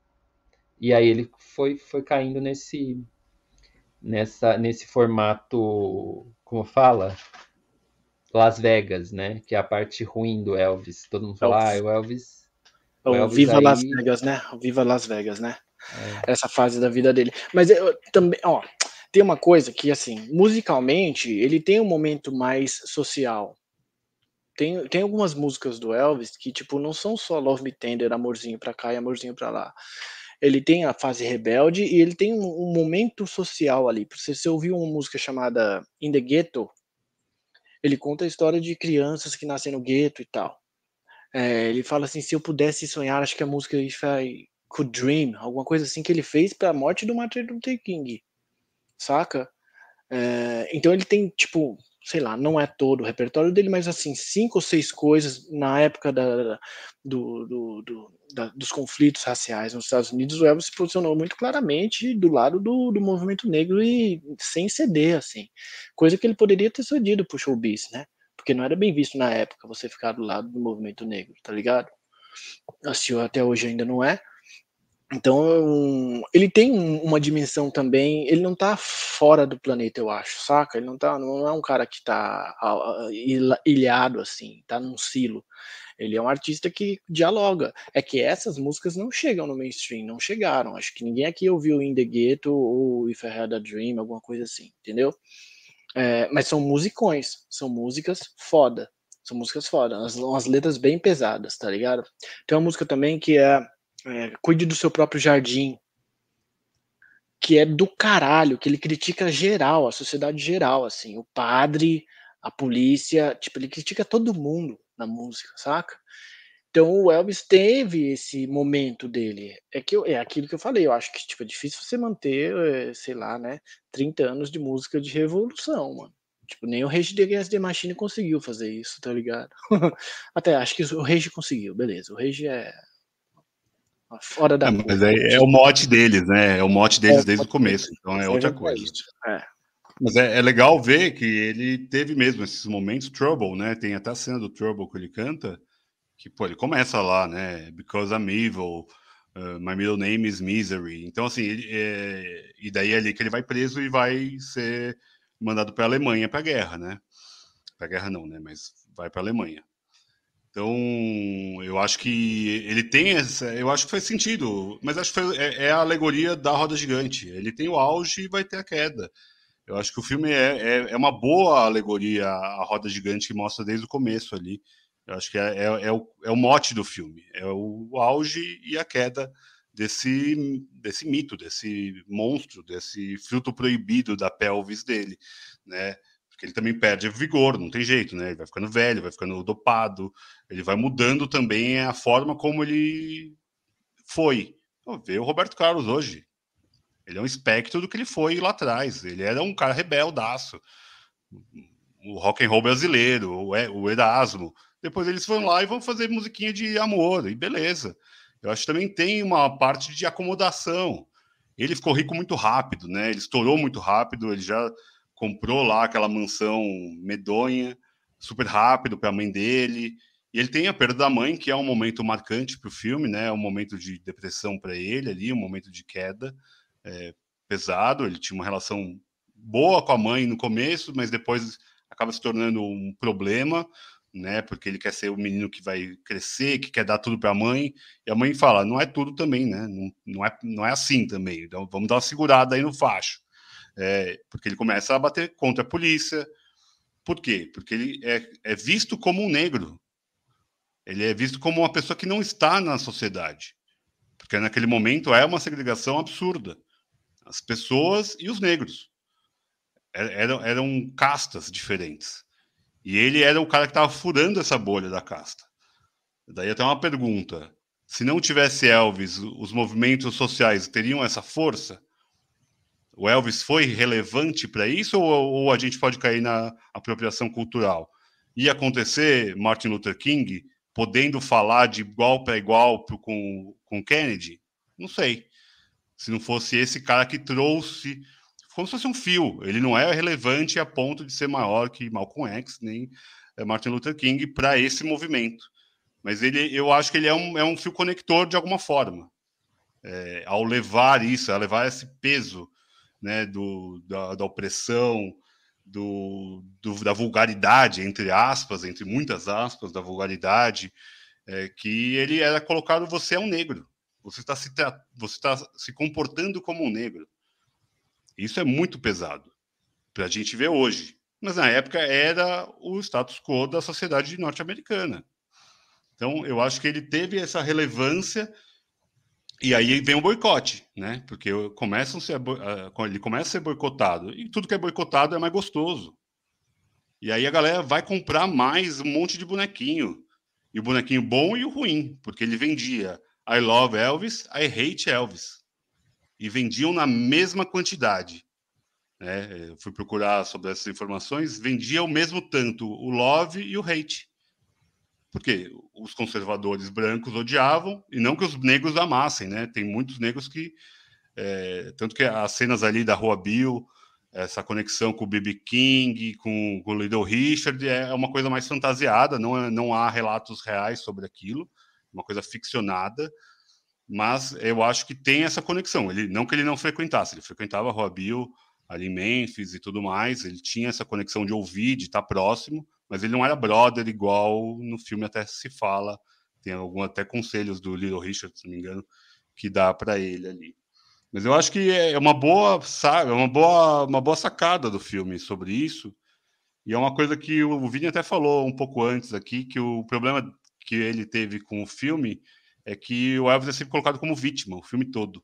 E aí ele foi, foi caindo nesse, nessa, nesse formato, como fala? Las Vegas, né? Que é a parte ruim do Elvis. Todo mundo fala, ah, o Elvis. O Elvis Viva aí... Las Vegas, né? Viva Las Vegas, né? É. Essa fase da vida dele. Mas eu também, ó, tem uma coisa que, assim, musicalmente, ele tem um momento mais social. Tem, tem algumas músicas do Elvis que, tipo, não são só Love Me Tender, amorzinho pra cá e amorzinho pra lá ele tem a fase rebelde e ele tem um, um momento social ali. Se você ouviu uma música chamada In the Ghetto, ele conta a história de crianças que nascem no gueto e tal. É, ele fala assim: se eu pudesse sonhar, acho que a música I Could Dream, alguma coisa assim que ele fez para a morte do Martin Luther King, saca? É, então ele tem tipo sei lá, não é todo o repertório dele, mas assim, cinco ou seis coisas na época da, do, do, do da, dos conflitos raciais nos Estados Unidos, o Elvis se posicionou muito claramente do lado do, movimento negro e sem ceder, assim. Coisa que ele poderia ter cedido pro showbiz, né? Porque não era bem visto na época você ficar do lado do movimento negro, tá ligado? Assim, até hoje ainda não é. Então, ele tem uma dimensão também, ele não tá fora do planeta, eu acho, saca? Ele não tá, não é um cara que tá ilhado assim, tá num silo. Ele é um artista que dialoga. É que essas músicas não chegam no mainstream, não chegaram. Acho que ninguém aqui ouviu In The Ghetto ou If I Had a Dream, alguma coisa assim, entendeu? É, mas são musicões, são músicas foda. São músicas foda, umas, umas letras bem pesadas, tá ligado? Tem uma música também que é é, cuide do seu próprio jardim, que é do caralho, que ele critica geral, a sociedade geral, assim, o padre, a polícia, tipo, ele critica todo mundo na música, saca? Então o Elvis teve esse momento dele. É que eu, é aquilo que eu falei, eu acho que tipo, é difícil você manter, é, sei lá, né, 30 anos de música de revolução, mano. Tipo, nem o Rage Against the Machine conseguiu fazer isso, tá ligado? [laughs] Até acho que o Rage conseguiu, beleza. O Rage é Fora da. É, mas é, é, o mote deles, né? É o mote deles é, desde o começo, então é outra coisa. É. Mas é, é, legal ver que ele teve mesmo esses momentos Trouble, né? Tem até a cena do Trouble que ele canta, que pô, ele começa lá, né? Because I'm evil, uh, my middle name is Misery. Então, assim, ele, é... e daí é ali que ele vai preso e vai ser mandado para a Alemanha para a guerra, né? Para a guerra não, né? Mas vai para a Alemanha. Então, eu acho que ele tem essa. Eu acho que faz sentido, mas acho que foi, é, é, a alegoria da roda gigante. Ele tem o auge e vai ter a queda. Eu acho que o filme é, é, é uma boa alegoria à roda gigante que mostra desde o começo ali. Eu acho que é, é, é, o, é o mote do filme. É o auge e a queda desse, desse mito, desse monstro, desse fruto proibido da pelvis dele, né? Porque ele também perde vigor, não tem jeito, né? Ele vai ficando velho, vai ficando dopado, ele vai mudando também a forma como ele foi. Pô, vê o Roberto Carlos hoje. Ele é um espectro do que ele foi lá atrás. Ele era um cara rebeldaço. O rock and roll brasileiro, o Erasmo. Depois eles vão lá e vão fazer musiquinha de amor, e beleza. Eu acho que também tem uma parte de acomodação. Ele ficou rico muito rápido, né? Ele estourou muito rápido, ele já comprou lá aquela mansão medonha, super rápido para a mãe dele. E ele tem a perda da mãe, que é um momento marcante para o filme, né? É um momento de depressão para ele ali, um momento de queda é, pesado. Ele tinha uma relação boa com a mãe no começo, mas depois acaba se tornando um problema, né? Porque ele quer ser o menino que vai crescer, que quer dar tudo para a mãe. E a mãe fala: não é tudo também, né? Não, não, é, não é assim também. Então vamos dar uma segurada aí no facho é, porque ele começa a bater contra a polícia. Por quê? Porque ele é, é visto como um negro. Ele é visto como uma pessoa que não está na sociedade. Porque naquele momento é uma segregação absurda. As pessoas e os negros. É, eram, eram castas diferentes. E ele era o cara que estava furando essa bolha da casta. Daí até uma pergunta: se não tivesse Elvis, os movimentos sociais teriam essa força? O Elvis foi relevante para isso ou, ou, a gente pode cair na apropriação cultural? Ia acontecer Martin Luther King podendo falar de igual para igual pro, com, com Kennedy? Não sei. Se não fosse esse cara que trouxe, como se fosse um fio. Ele não é relevante a ponto de ser maior que Malcolm X, nem eh, Martin Luther King para esse movimento. Mas ele, eu acho que ele é um, é um fio conector de alguma forma. É, ao levar isso, a levar esse peso né, do, da, da opressão, do, do, da vulgaridade, entre aspas, entre muitas aspas, da vulgaridade, é, que ele era colocado: você é um negro, você está se, você está se comportando como um negro. Isso é muito pesado para a gente ver hoje. Mas na época era o status quo da sociedade norte-americana. Então, eu acho que ele teve essa relevância e aí vem o boicote, né? Porque começam ele começa a ser boicotado. E tudo que é boicotado é mais gostoso. E aí a galera vai comprar mais um monte de bonequinho. E o bonequinho bom e o ruim. Porque ele vendia I love Elvis, I hate Elvis. E vendiam na mesma quantidade. né? Eu fui procurar sobre essas informações, vendia o mesmo tanto o love e o hate. Porque os conservadores brancos odiavam, e não que os negros amassem, né? Tem muitos negros que. É, tanto que as cenas ali da Rua Bill, essa conexão com o B.B. King, com, com o Little Richard, é uma coisa mais fantasiada, não, é, não há relatos reais sobre aquilo, uma coisa ficcionada, mas eu acho que tem essa conexão. Ele Não que ele não frequentasse, ele frequentava a Rua Bill, ali em Memphis e tudo mais, ele tinha essa conexão de ouvir, de estar próximo, mas ele não era brother igual no filme até se fala, tem algum até conselhos do Little Richard, se não me engano, que dá para ele ali. Mas eu acho que é uma boa, sabe, é uma boa, uma boa sacada do filme sobre isso. E é uma coisa que o Vini até falou um pouco antes aqui, que o problema que ele teve com o filme é que o Elvis é sempre colocado como vítima, o filme todo.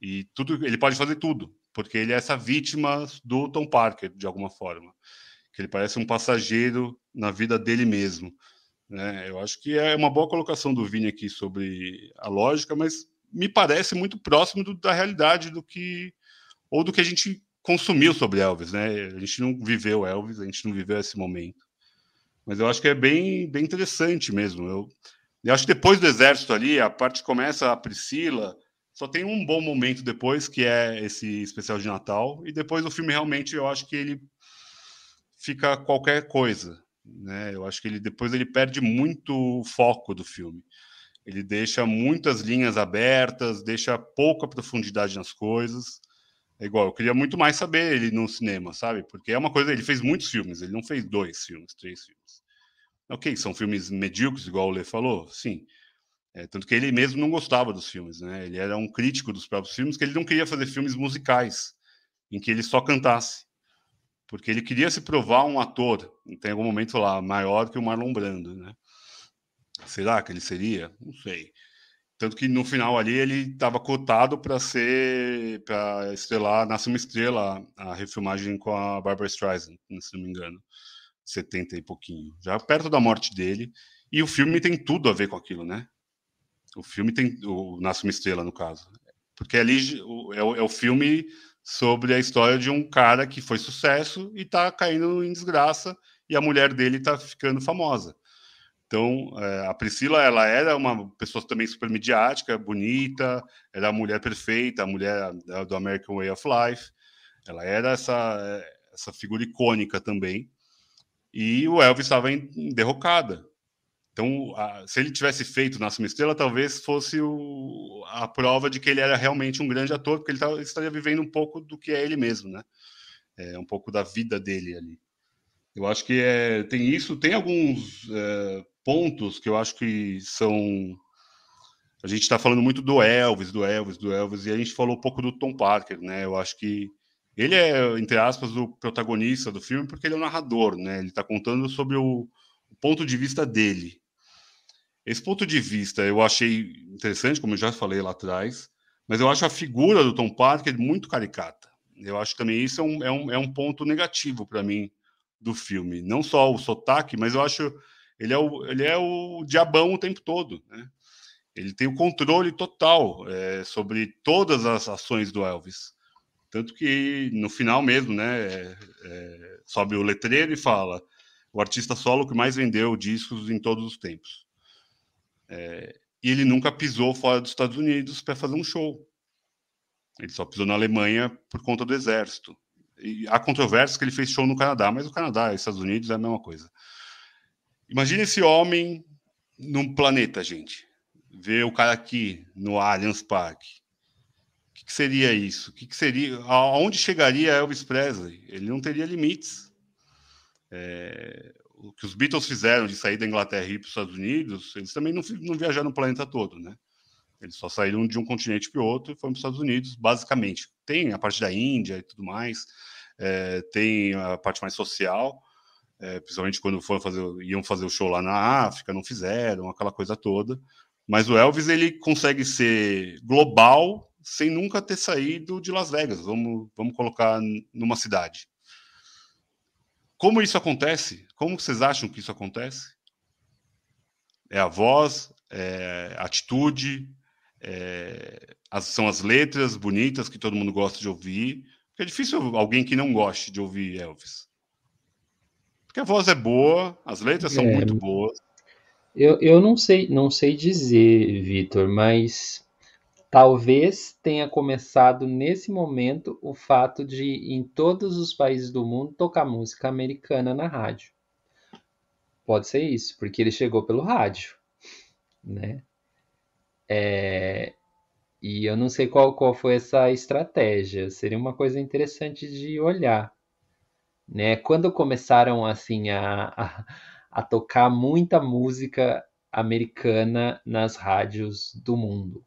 E tudo, ele pode fazer tudo porque ele é essa vítima do Tom Parker, de alguma forma. Que ele parece um passageiro na vida dele mesmo. Né? Eu acho que é uma boa colocação do Vini aqui sobre a lógica, mas me parece muito próximo do, da realidade do que. ou do que a gente consumiu sobre Elvis. Né? A gente não viveu Elvis, a gente não viveu esse momento. Mas eu acho que é bem, bem interessante mesmo. Eu, eu acho que depois do exército ali, a parte começa a Priscila só tem um bom momento depois, que é esse especial de Natal, e depois o filme realmente eu acho que ele fica qualquer coisa, né? Eu acho que ele depois ele perde muito o foco do filme. Ele deixa muitas linhas abertas, deixa pouca profundidade nas coisas. É igual, eu queria muito mais saber ele no cinema, sabe? Porque é uma coisa, ele fez muitos filmes, ele não fez dois filmes, três filmes. Ok, são filmes medíocres, igual o Lê falou, sim. É, tanto que ele mesmo não gostava dos filmes, né? Ele era um crítico dos próprios filmes, que ele não queria fazer filmes musicais, em que ele só cantasse. Porque ele queria se provar um ator, tem algum momento lá, maior que o Marlon Brando, né? Será que ele seria? Não sei. Tanto que no final ali ele estava cotado para ser, para estrelar, Nasce uma Estrela, a refilmagem com a Barbara Streisand, se não me engano, 70 e pouquinho, já perto da morte dele. E o filme tem tudo a ver com aquilo, né? O filme tem. O Nasce uma Estrela, no caso. Porque ali é o, é o filme sobre a história de um cara que foi sucesso e está caindo em desgraça e a mulher dele está ficando famosa. Então, é, a Priscila, ela era uma pessoa também super midiática, bonita, era a mulher perfeita, a mulher do American Way of Life. Ela era essa, essa figura icônica também. E o Elvis estava em, em derrocada. Então, a, se ele tivesse feito Nasce uma Estrela, talvez fosse o, a prova de que ele era realmente um grande ator, porque ele, tá, estaria vivendo um pouco do que é ele mesmo, né? É, um pouco da vida dele ali. Eu acho que é, tem isso, tem alguns é, pontos que eu acho que são. A gente está falando muito do Elvis, do Elvis, do Elvis, e a gente falou um pouco do Tom Parker, né? Eu acho que ele é, entre aspas, o protagonista do filme, porque ele é o narrador, né? Ele está contando sobre o, o ponto de vista dele. Esse ponto de vista eu achei interessante, como eu já falei lá atrás, mas eu acho a figura do Tom Parker muito caricata. Eu acho que também isso é um, é um, é um ponto negativo para mim do filme. Não só o sotaque, mas eu acho ele é o, ele é o diabão o tempo todo. Né? Ele tem o controle total é, sobre todas as ações do Elvis. Tanto que no final mesmo, né, é, é, sobe o letreiro e fala o artista solo que mais vendeu discos em todos os tempos. É, e ele nunca pisou fora dos Estados Unidos para fazer um show. Ele só pisou na Alemanha por conta do exército. E há controvérsias que ele fez show no Canadá, mas o Canadá e os Estados Unidos é a mesma coisa. Imagine esse homem num planeta, gente. Ver o cara aqui no Allianz Parque. O que, que seria isso? O que, que, seria? Aonde chegaria Elvis Presley? Ele não teria limites. É, o que os Beatles fizeram de sair da Inglaterra e ir para os Estados Unidos, eles também não, não viajaram o planeta todo, né? Eles só saíram de um continente para o outro e foram para os Estados Unidos, basicamente. Tem a parte da Índia e tudo mais, é, tem a parte mais social, é, principalmente quando foram fazer, iam fazer o show lá na África, não fizeram, aquela coisa toda. Mas o Elvis ele consegue ser global sem nunca ter saído de Las Vegas. Vamos, vamos colocar numa cidade. Como isso acontece? Como vocês acham que isso acontece? É a voz, é a atitude, é, as, são as letras bonitas que todo mundo gosta de ouvir. Porque é difícil alguém que não goste de ouvir Elvis. Porque a voz é boa, as letras são é, muito boas. Eu, eu não sei, não sei dizer, Vitor, mas talvez tenha começado nesse momento o fato de em todos os países do mundo tocar música americana na rádio. Pode ser isso, porque ele chegou pelo rádio, né? É, e eu não sei qual, qual foi essa estratégia. Seria uma coisa interessante de olhar. Né? Quando começaram assim a, a, a tocar muita música americana nas rádios do mundo.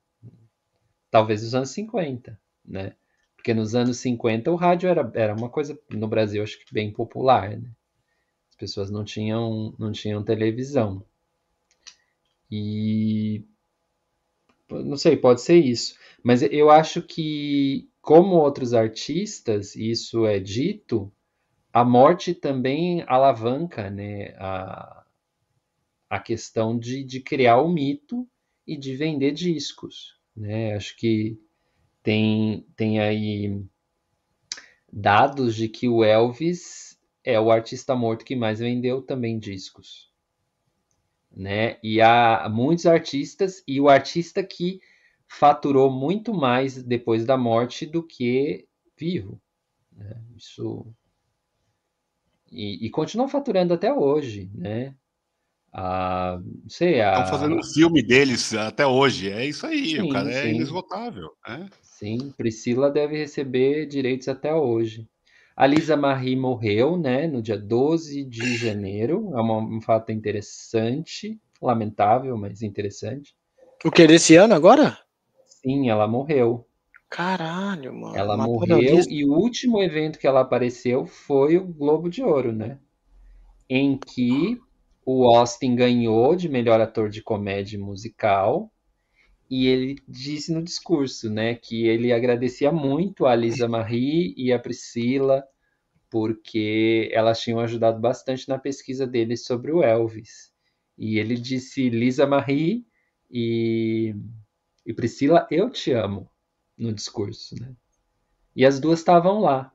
Talvez nos anos 50, né? Porque nos anos 50 o rádio era, era uma coisa, no Brasil, acho que bem popular, né? As pessoas não tinham, não tinham televisão. E não sei, pode ser isso. Mas eu acho que, como outros artistas, isso é dito, a morte também alavanca né, a, a questão de, de criar o mito e de vender discos. Né? Acho que tem, tem aí dados de que o Elvis é o artista morto que mais vendeu também discos né? E há muitos artistas e o artista que faturou muito mais depois da morte do que vivo. Né? Isso e, e continuam faturando até hoje, né? Ah, sei, a... Estão fazendo um filme deles até hoje. É isso aí, sim, o cara é inesgotável. Né? Sim, Priscila deve receber direitos até hoje. A Lisa Marie morreu, né, no dia 12 de janeiro. É uma, um fato interessante, lamentável, mas interessante. O que, desse ano agora? Sim, ela morreu. Caralho, mano. Ela morreu e o último evento que ela apareceu foi o Globo de Ouro, né? Em que o Austin ganhou de melhor ator de comédia musical e ele disse no discurso, né, que ele agradecia muito a Lisa Marie e a Priscila porque elas tinham ajudado bastante na pesquisa dele sobre o Elvis. E ele disse Lisa Marie e, e Priscila, eu te amo no discurso, né? E as duas estavam lá.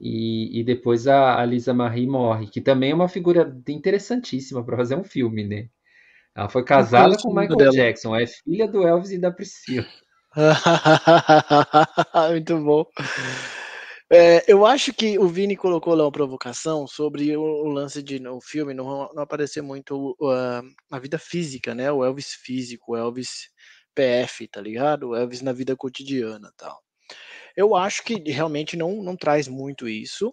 E, e depois a, a Lisa Marie morre, que também é uma figura interessantíssima para fazer um filme, né? Ela foi casada com o Michael dela. Jackson, é filha do Elvis e da Priscila. [laughs] Muito bom. É, eu acho que o Vini colocou lá uma provocação sobre o, o lance de no filme não, não aparecer muito uh, a vida física, né? O Elvis físico, o Elvis PF, tá ligado? O Elvis na vida cotidiana tal. Eu acho que realmente não, não traz muito isso.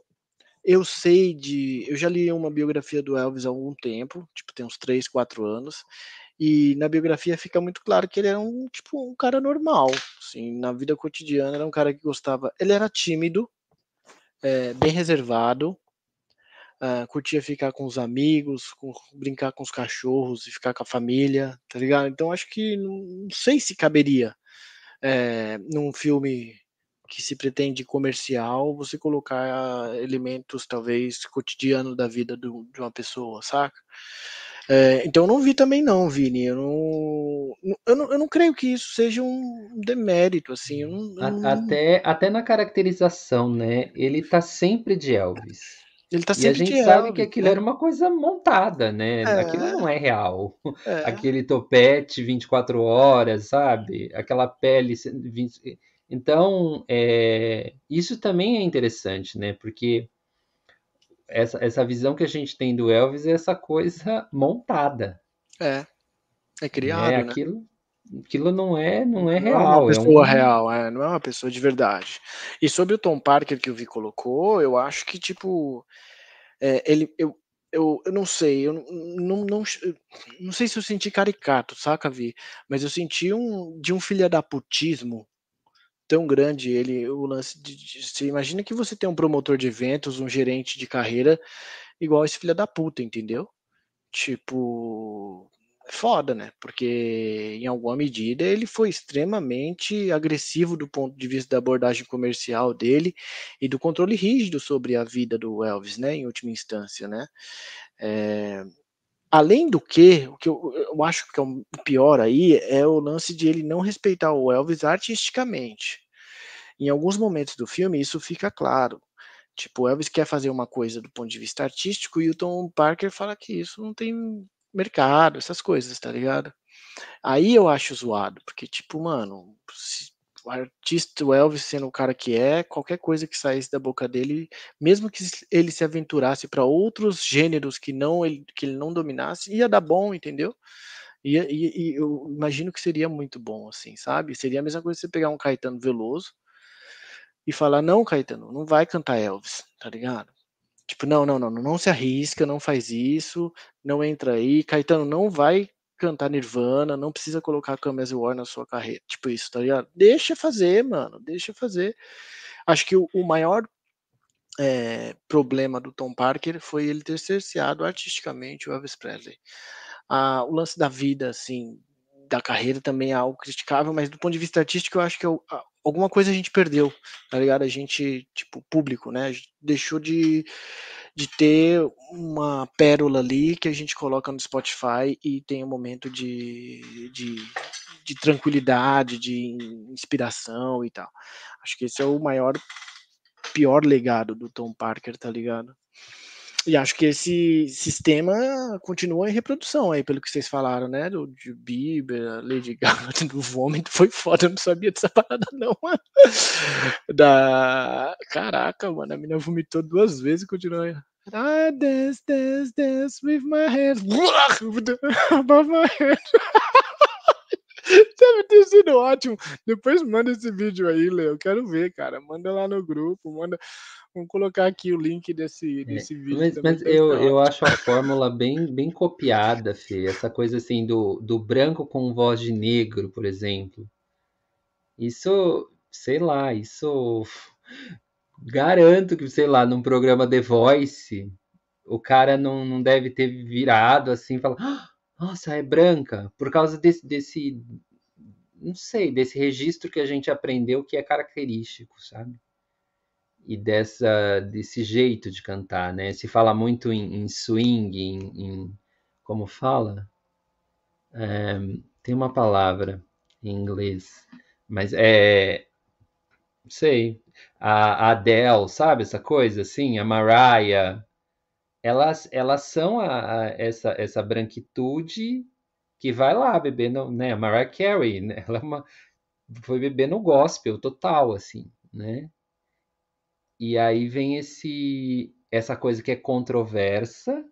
Eu sei de. Eu já li uma biografia do Elvis há algum tempo, tipo, tem uns 3, 4 anos. E na biografia fica muito claro que ele era um tipo um cara normal, assim, na vida cotidiana era um cara que gostava, ele era tímido, é, bem reservado, uh, curtia ficar com os amigos, com, brincar com os cachorros e ficar com a família, tá ligado? Então acho que não, não sei se caberia é, num filme que se pretende comercial, você colocar elementos talvez cotidiano da vida do, de uma pessoa, saca? É, então eu não vi também não, Vini. Eu não, eu não, eu não creio que isso seja um demérito, assim. Eu não, eu não... Até, até na caracterização, né? Ele tá sempre de Elvis. Ele tá e a gente sabe Elvis, que aquilo né? era uma coisa montada, né? É. Aquilo não é real. É. Aquele topete 24 horas, sabe? Aquela pele 20 então, é, isso também é interessante, né? Porque essa, essa visão que a gente tem do Elvis é essa coisa montada. É. É criado, é, né? Aquilo, aquilo não é, não é real. Não é uma pessoa é um... real, é, não é uma pessoa de verdade. E sobre o Tom Parker que o Vi colocou, eu acho que, tipo, é, ele, eu, eu, eu não sei, eu não, não, não, sei se eu senti caricato, saca, Vi? Mas eu senti um de um filha da putismo tão grande ele o lance de, de, você imagina que você tem um promotor de eventos, um gerente de carreira igual esse filho da puta, entendeu? Tipo, é foda, né? Porque em alguma medida ele foi extremamente agressivo do ponto de vista da abordagem comercial dele e do controle rígido sobre a vida do Elvis, né? Em última instância, né? É, Além do que, o que eu, eu, acho que é o pior aí é o lance de ele não respeitar o Elvis artisticamente. Em alguns momentos do filme, isso fica claro. Tipo, o Elvis quer fazer uma coisa do ponto de vista artístico e o Tom Parker fala que isso não tem mercado, essas coisas, tá ligado? Aí eu acho zoado, porque, tipo, mano, o artista, o Elvis sendo o cara que é, qualquer coisa que saísse da boca dele, mesmo que ele se aventurasse para outros gêneros que não ele, que ele não dominasse, ia dar bom, entendeu? E, e, e, eu imagino que seria muito bom, assim, sabe? Seria a mesma coisa você pegar um Caetano Veloso e falar, não, Caetano, não vai cantar Elvis, tá ligado? Tipo, não, não, não, não se arrisca, não faz isso, não entra aí. Caetano não vai cantar Nirvana, não precisa colocar Come War na sua carreira. Tipo isso, tá ligado? Deixa fazer, mano, deixa fazer. Acho que o, o maior é, problema do Tom Parker foi ele ter cerceado artisticamente o Elvis Presley. Ah, o lance da vida, assim, da carreira também é algo criticável, mas do ponto de vista artístico eu acho que eu, é alguma coisa a gente perdeu, tá ligado? A gente, tipo, público, né? deixou de, de ter uma pérola ali que a gente coloca no Spotify e tem um momento de, de, de tranquilidade, de inspiração e tal. Acho que esse é o maior, pior legado do Tom Parker, tá ligado? E acho que esse sistema continua em reprodução aí, pelo que vocês falaram, né? Do de Bieber, Lady [laughs] Gaga, do vômito, foi foda, eu não sabia dessa parada, não, mano. [laughs] Da. Caraca, mano, a menina vomitou duas vezes e continua. I dance, dance, dance with my hands [laughs] above my head. [laughs] Deve ter sido ótimo. Depois manda esse vídeo aí, Léo. Eu quero ver, cara. Manda lá no grupo, manda. Vamos colocar aqui o link desse, é, desse é, vídeo. Mas, mas eu, eu acho a fórmula bem, bem copiada, Fê. Essa coisa assim do, do branco com voz de negro, por exemplo. Isso, sei lá, isso [laughs] garanto que, sei lá, num programa The Voice, o cara não, não deve ter virado assim e falar, ah, nossa, é branca, por causa desse, desse, não sei, desse registro que a gente aprendeu que é característico, sabe? e dessa desse jeito de cantar, né? Se fala muito em, em swing, em, em, como fala, é, tem uma palavra em inglês, mas é, sei, a, a Adele, sabe essa coisa assim, a Mariah, elas elas são a, a, essa essa branquitude que vai lá beber no, né? A Mariah Carey, né? [laughs] ela é uma, foi beber no gospel total, assim, né? E aí vem esse essa coisa que é controversa,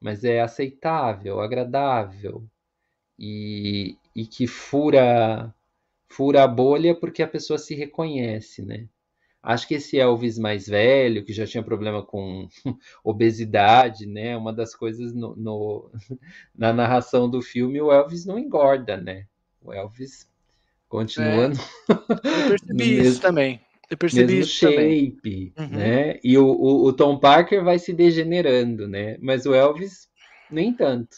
mas é aceitável, agradável e, e que fura fura a bolha porque a pessoa se reconhece, né? Acho que esse Elvis mais velho, que já tinha problema com [laughs] obesidade, né? Uma das coisas no, no, [laughs] na narração do filme, o Elvis não engorda, né? O Elvis continua. É, eu [laughs] percebi isso mesmo, também. Eu percebi mesmo shape, uhum. né? E o, o, o, Tom Parker vai se degenerando, né? Mas o Elvis, nem tanto.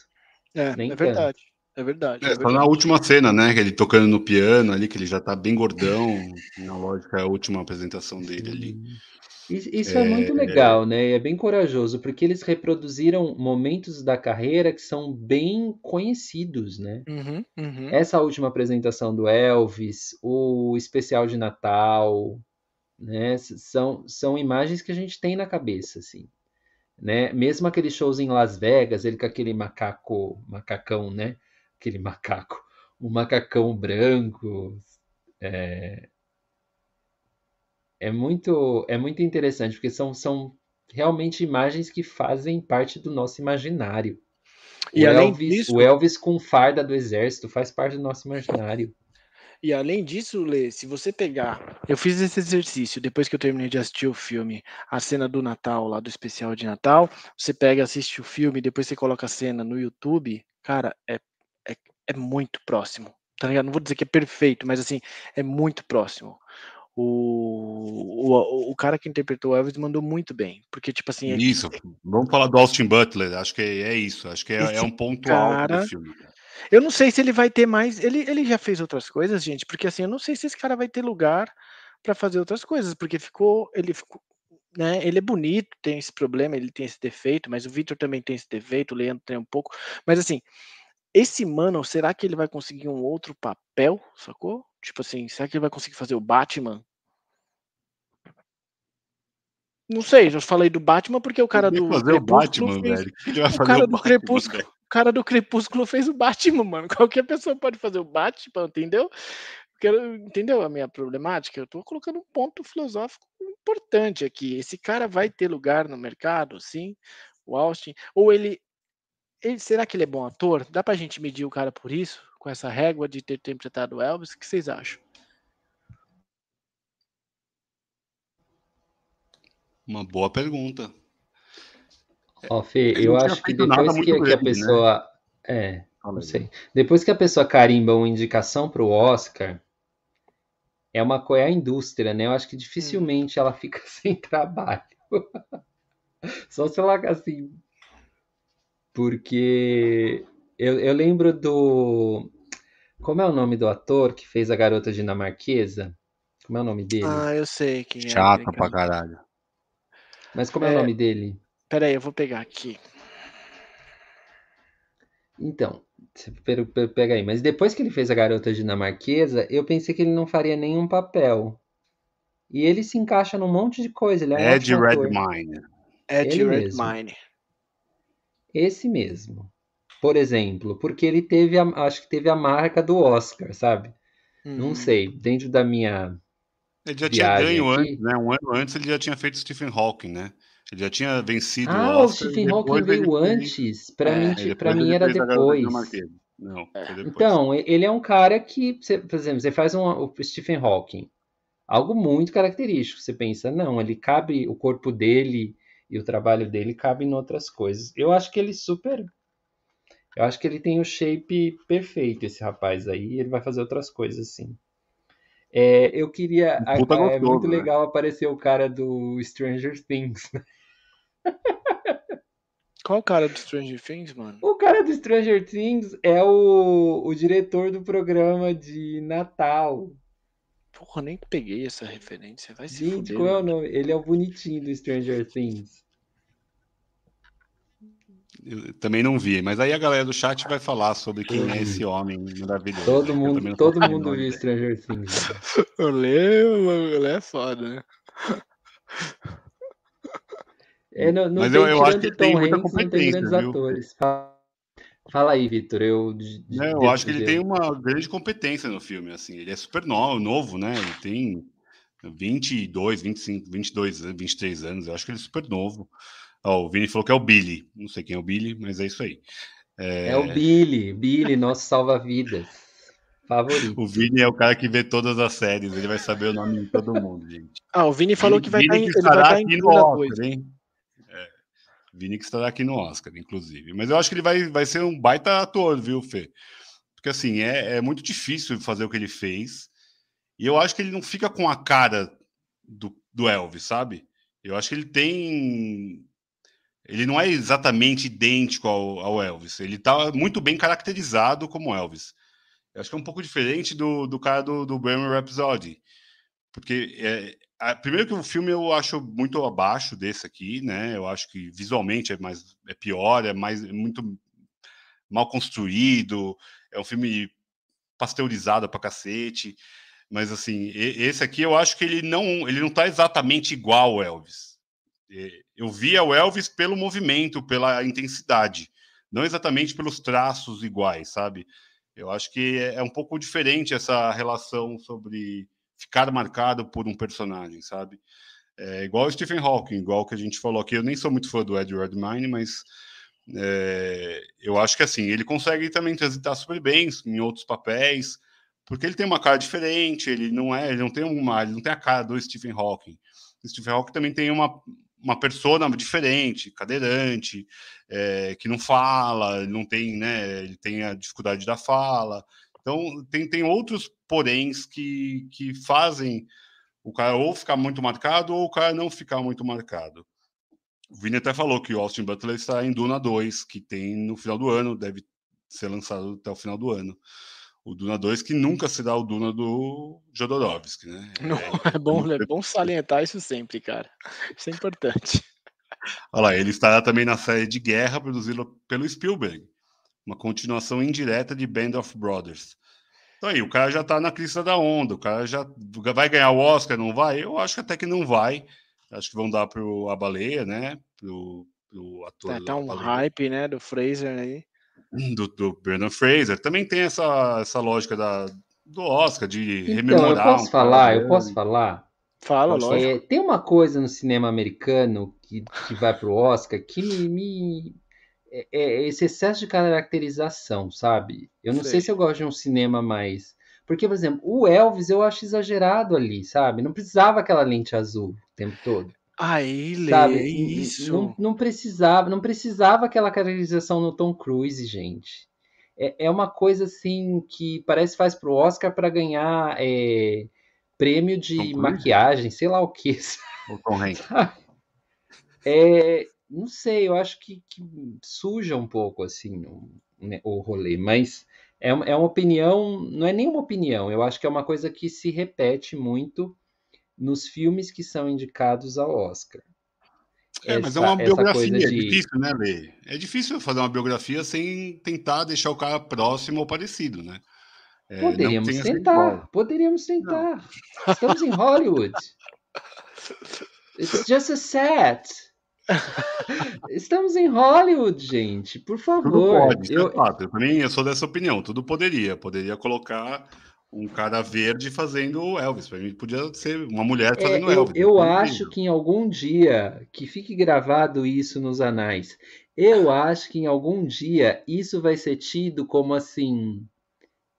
É, nem é verdade. É verdade. É, é tá na última cena, né? Que ele tocando no piano ali, que ele já tá bem gordão. na lógica, é a última apresentação dele ali. Isso é... é... muito legal, né? É bem corajoso, porque eles reproduziram momentos da carreira que são bem conhecidos, né? Uhum, uhum. Essa última apresentação do Elvis, o especial de Natal, né? São, são imagens que a gente tem na cabeça, assim. Né? Mesmo aqueles shows em Las Vegas, ele com aquele macaco, macacão, né? Aquele macaco, o um macacão branco. É... é, muito, é muito interessante, porque são, são realmente imagens que fazem parte do nosso imaginário. E o, Elvis, disso... o Elvis com farda do exército faz parte do nosso imaginário. E além disso, Lê, se você pegar. Eu fiz esse exercício depois que eu terminei de assistir o filme, a cena do Natal, lá do especial de Natal. Você pega, assiste o filme, depois você coloca a cena no YouTube. Cara, é, é, é muito próximo. Tá ligado? Não vou dizer que é perfeito, mas assim, é muito próximo. O, o, o cara que interpretou o Elvis mandou muito bem. Porque, tipo assim. É isso, é... vamos falar do Austin Butler. Acho que é, isso. Acho que é, é um ponto cara... alto do filme. Eu não sei se ele vai ter mais. Ele, ele já fez outras coisas, gente, porque assim, eu não sei se esse cara vai ter lugar para fazer outras coisas, porque ficou. Ele ficou. Né, ele é bonito, tem esse problema, ele tem esse defeito, mas o Victor também tem esse defeito, o Leandro tem um pouco. Mas assim, esse Mano, será que ele vai conseguir um outro papel, sacou? Tipo assim, será que ele vai conseguir fazer o Batman? Não sei, já falei do Batman porque o cara do fazer o Batman, velho. O cara do Batman, Crepúsculo, velho. o cara do Crepúsculo fez o Batman, mano. [laughs] Qualquer pessoa pode fazer o Batman, entendeu? Quero, entendeu a minha problemática? Eu estou colocando um ponto filosófico importante aqui. Esse cara vai ter lugar no mercado, sim? O Austin ou ele ele será que ele é bom ator? Dá pra gente medir o cara por isso? Com essa régua de ter interpretado o Elvis? O que vocês acham? Uma boa pergunta. Ó, oh, Fê, eu acho que depois que, grande, que, a né? pessoa. Né? É, não sei. Depois que a pessoa carimba uma indicação para o Oscar, é uma coisa é a indústria, né? Eu acho que dificilmente ela [laughs] fica sem trabalho. Só se ela assim. Porque eu, eu lembro do. Como é o nome do ator que fez a garota dinamarquesa? Como é o nome dele? Ah, eu sei quem é. Chata pra caralho. Mas como é, é o nome dele? Peraí, eu vou pegar aqui. Então, pega aí. Mas depois que ele fez a garota dinamarquesa, eu pensei que ele não faria nenhum papel. E ele se encaixa num monte de coisa. Ele é um Ed Redmayne. Ed Redmayne. Esse mesmo. Por exemplo, porque ele teve, a, acho que teve a marca do Oscar, sabe? Não uhum. sei, dentro da minha ele já tinha ganho aqui. antes, né? Um ano antes ele já tinha feito Stephen Hawking, né? Ele já tinha vencido ah, o Oscar. Ah, o Stephen Hawking veio antes. Para é, mim, para mim era depois. Não, é. Então, ele é um cara que, por exemplo, você faz um, o Stephen Hawking, algo muito característico. Você pensa, não, ele cabe, o corpo dele e o trabalho dele cabe em outras coisas. Eu acho que ele super. Eu acho que ele tem o shape perfeito, esse rapaz aí, e ele vai fazer outras coisas assim. É, eu queria. Puta é muito né? legal aparecer o cara do Stranger Things. [laughs] Qual o cara do Stranger Things, mano? O cara do Stranger Things é o, o diretor do programa de Natal. Porra, nem peguei essa referência. Vai se Gente, fuder, qual é o nome? Ele é o bonitinho do Stranger Things. Eu também não vi, mas aí a galera do chat vai falar sobre quem é esse homem maravilhoso. Todo mundo, todo mundo viu Stranger Things. o Lê, o Lê é foda, né? É, não, não mas eu, eu acho que tem muita competência, tem viu? Atores. Fala aí, Vitor. Eu, é, eu acho que ele tem uma grande competência no filme. Assim, ele é super novo, novo, né? Ele tem 22, 25, 22, 23 anos. Eu acho que ele é super novo. Oh, o Vini falou que é o Billy. Não sei quem é o Billy, mas é isso aí. É, é o Billy, Billy, nosso salva-vidas. [laughs] Favorito. O Vini é o cara que vê todas as séries, ele vai saber o nome de todo mundo, gente. Ah, o Vini falou que vai Vini estar, que estará vai aqui no Oscar, hein? Vini que estará aqui no Oscar, inclusive. Mas eu acho que ele vai, vai ser um baita ator, viu, Fê? Porque assim, é, é muito difícil fazer o que ele fez. E eu acho que ele não fica com a cara do, do Elvis, sabe? Eu acho que ele tem ele não é exatamente idêntico ao, ao Elvis. Ele está muito bem caracterizado como Elvis. Eu acho que é um pouco diferente do, do cara do, do Bohemian Rhapsody. Porque, é, primeiro que o filme eu acho muito abaixo desse aqui, né? Eu acho que visualmente é, mais, é pior, é mais é muito mal construído. É um filme pasteurizado pra cacete. Mas, assim, esse aqui eu acho que ele não, ele não tá exatamente igual ao Elvis eu via o Elvis pelo movimento, pela intensidade, não exatamente pelos traços iguais, sabe? Eu acho que é, é um pouco diferente essa relação sobre ficar marcado por um personagem, sabe? É igual o Stephen Hawking, igual que a gente falou aqui. Eu nem sou muito fã do Ed Redmayne, mas é, eu acho que assim ele consegue também transitar super bem em outros papéis, porque ele tem uma cara diferente. Ele não é, ele não tem uma, ele não tem a cara do Stephen Hawking. O Stephen Hawking também tem uma, uma persona diferente, cadeirante, é, que não fala, não tem, né? Ele tem a dificuldade da fala. Então, tem, tem outros poréns que, que fazem o cara ou ficar muito marcado ou o cara não ficar muito marcado. O Vini até falou que o Austin Butler está em Duna 2, que tem no final do ano, deve ser lançado até o final do ano o Duna 2, que nunca será o Duna do Jodorowsky, né? [laughs] Não, é, é, bom, é bom salientar isso sempre, cara. Isso é importante. Olha lá, ele estará também na série de guerra produzida pelo Spielberg, uma continuação indireta de Band of Brothers. Então aí, o cara já tá na crista da onda, o cara já vai ganhar o Oscar, não vai? Eu acho que até que não vai. Acho que vão dar pro A Baleia, né? Pro, pro ator. Tá, tá um hype, né? Do Fraser aí. [clears throat] Do, do Brandon Fraser. Também tem essa, essa lógica da, do Oscar, de então, rememorar. Eu posso um falar, eu posso falar. Fala, lógico. É, tem uma coisa no cinema americano que, que vai pro Oscar que me, me é, é, esse excesso de caracterização, sabe? Eu não sei. sei se eu gosto de um cinema mais. Porque, por exemplo, o Elvis eu acho exagerado ali, sabe? Não precisava aquela lente azul o tempo todo. Aí, sabe? É isso. Não, não, precisava, não precisava aquela caracterização no Tom Cruise, gente. É, é uma coisa assim que parece que faz pro Oscar para ganhar é, prêmio de maquiagem, sei lá o que. [laughs] O Tom Hanks. É, não sei, eu acho que, que suja um pouco assim o, né, o rolê, mas é, é uma opinião, não é nenhuma opinião, eu acho que é uma coisa que se repete muito nos filmes que são indicados ao Oscar. É, essa, mas é uma biografia, é de... é difícil, né, Lê? É difícil fazer uma biografia sem tentar deixar o cara próximo ou parecido, né? É, poderíamos tentar, poderíamos tentar. Não. Estamos em Hollywood. [laughs] It's just a set. [laughs] Estamos em Hollywood, gente. Por favor. Tudo pode, eu... É Para mim, eu sou dessa opinião. Tudo poderia. Poderia colocar um cara verde fazendo Elvis. Para mim, podia ser uma mulher é, fazendo é, Elvis. Eu, eu acho que em algum dia, que fique gravado isso nos anais, eu acho que em algum dia isso vai ser tido como assim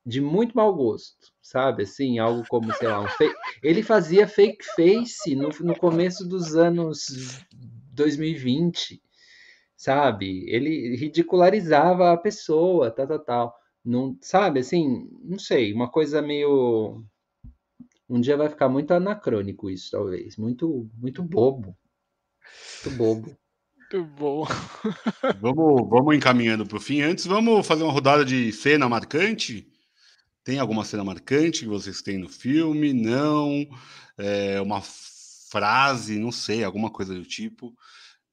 de muito mau gosto, sabe? Assim, algo como, sei lá, um fake... ele fazia fake face no, no começo dos anos 2020, sabe? Ele ridicularizava a pessoa, tal, tal, tal. Não, sabe, assim, não sei, uma coisa meio. Um dia vai ficar muito anacrônico isso, talvez. Muito, muito bobo. Muito bobo. Muito bom. [laughs] vamos, vamos encaminhando para o fim. Antes, vamos fazer uma rodada de cena marcante. Tem alguma cena marcante que vocês têm no filme? Não. É, uma frase, não sei, alguma coisa do tipo.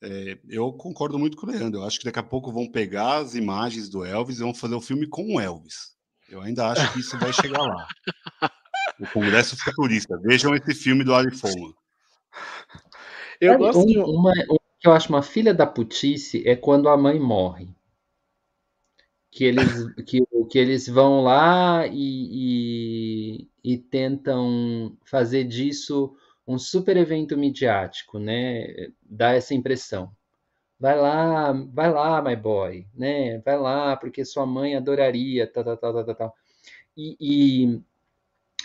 É, eu concordo muito com o Leandro. Eu acho que daqui a pouco vão pegar as imagens do Elvis e vão fazer o um filme com o Elvis. Eu ainda acho que isso vai chegar lá. O Congresso Futurista. Vejam esse filme do Ali Folman. Eu gosto de... uma, uma, que eu acho uma filha da putice é quando a mãe morre. Que eles, que, que eles vão lá e, e, e tentam fazer disso um super evento midiático, né? Dá essa impressão. Vai lá, vai lá, my boy, né? Vai lá, porque sua mãe adoraria, tal, tal, tal, tal, tal. E, e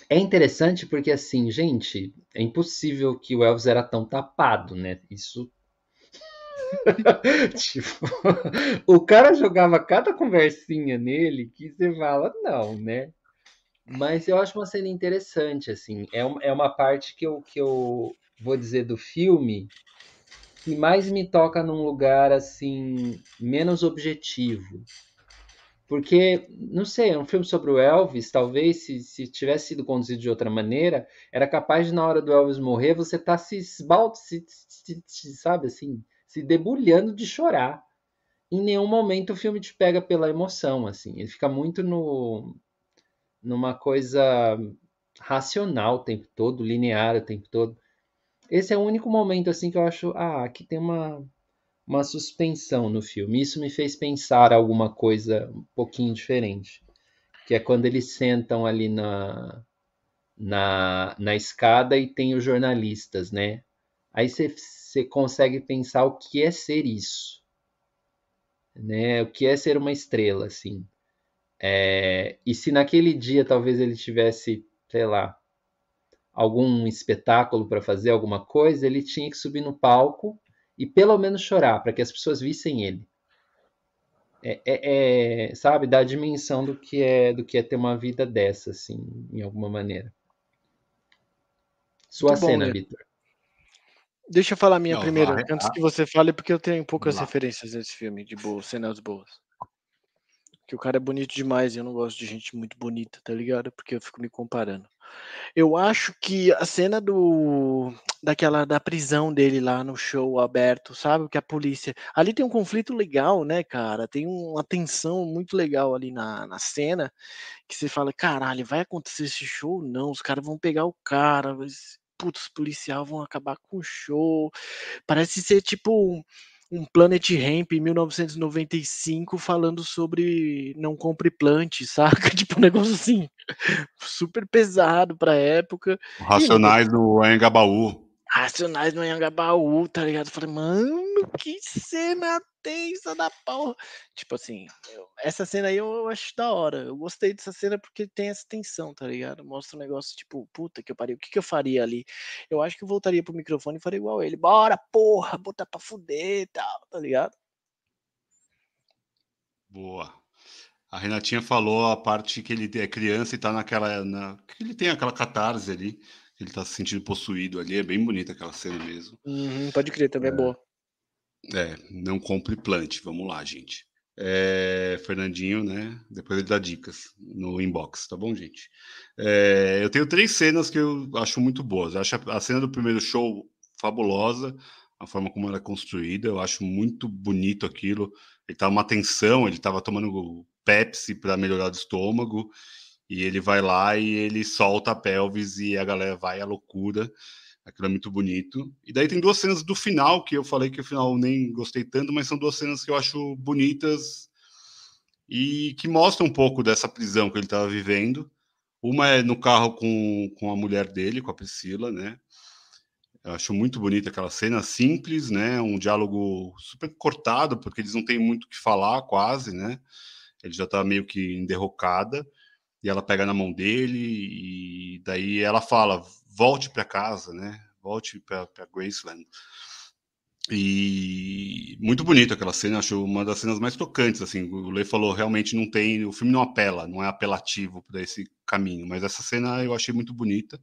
é interessante porque, assim, gente, é impossível que o Elvis era tão tapado, né? Isso [laughs] tipo, o cara jogava cada conversinha nele que você fala, não, né? Mas eu acho uma cena interessante, assim. É, é uma parte que eu, que eu vou dizer do filme que mais me toca num lugar, assim, menos objetivo. Porque, não sei, é um filme sobre o Elvis, talvez se, se tivesse sido conduzido de outra maneira, era capaz de, na hora do Elvis morrer, você tá se esbalde, se, se, se, sabe, assim, se debulhando de chorar. Em nenhum momento o filme te pega pela emoção, assim. Ele fica muito no, numa coisa racional o tempo todo, linear o tempo todo. Esse é o único momento assim que eu acho, ah, aqui tem uma uma suspensão no filme. Isso me fez pensar alguma coisa um pouquinho diferente, que é quando eles sentam ali na na, na escada e tem os jornalistas, né? Aí você consegue pensar o que é ser isso, né? O que é ser uma estrela, assim. É, e se naquele dia talvez ele tivesse, sei lá, algum espetáculo para fazer, alguma coisa, ele tinha que subir no palco e pelo menos chorar, para que as pessoas vissem ele. É, é, é, sabe, da dimensão do que é do que é ter uma vida dessa, assim, em alguma maneira. Sua Muito cena, Vitor. Deixa eu falar a minha Não, primeiro, vai, antes que você fale, porque eu tenho poucas referências nesse filme de boas, cenas boas. Que o cara é bonito demais e eu não gosto de gente muito bonita, tá ligado? Porque eu fico me comparando. Eu acho que a cena do daquela da prisão dele lá no show aberto, sabe? Que a polícia. Ali tem um conflito legal, né, cara? Tem uma tensão muito legal ali na, na cena que você fala, caralho, vai acontecer esse show? Não, os caras vão pegar o cara, mas putz, policial vão acabar com o show. Parece ser tipo um Planet Ramp em 1995 falando sobre não compre plante, [laughs] saca? Tipo um negócio assim, super pesado pra época. Racionais e, no Engabaú. Racionais no Anhangabaú, tá ligado? Eu falei, mano, que cena tensa da porra. Tipo assim, eu, essa cena aí eu acho da hora. Eu gostei dessa cena porque tem essa tensão, tá ligado? Mostra um negócio tipo, puta que eu parei, o que, que eu faria ali? Eu acho que eu voltaria pro microfone e faria igual ele. Bora, porra, botar pra fuder e tal, tá ligado? Boa. A Renatinha falou a parte que ele é criança e tá naquela. Na, que ele tem aquela catarse ali ele tá se sentindo possuído ali. É bem bonita aquela cena mesmo. Uhum, pode crer, também é, é boa. É, não compre plante. Vamos lá, gente. É, Fernandinho, né? Depois ele dá dicas no inbox, tá bom, gente? É, eu tenho três cenas que eu acho muito boas. Eu acho a, cena do primeiro show fabulosa, a forma como ela é construída, eu acho muito bonito aquilo. Ele tava uma tensão, ele tava tomando Pepsi para melhorar o estômago e ele vai lá e ele solta a pelvis e a galera vai à loucura. Aquilo é muito bonito. E daí tem duas cenas do final, que eu falei que o final nem gostei tanto, mas são duas cenas que eu acho bonitas e que mostram um pouco dessa prisão que ele estava vivendo. Uma é no carro com, com a mulher dele, com a Priscila, né? Eu acho muito bonita aquela cena, simples, né? Um diálogo super cortado, porque eles não têm muito o que falar, quase, né? Ele já está meio que em derrocada e ela pega na mão dele e daí ela fala volte para casa, né? Volte para Graceland. E muito bonita aquela cena, acho uma das cenas mais tocantes. Assim, o Lei falou realmente não tem, o filme não apela, não é apelativo para esse caminho, mas essa cena eu achei muito bonita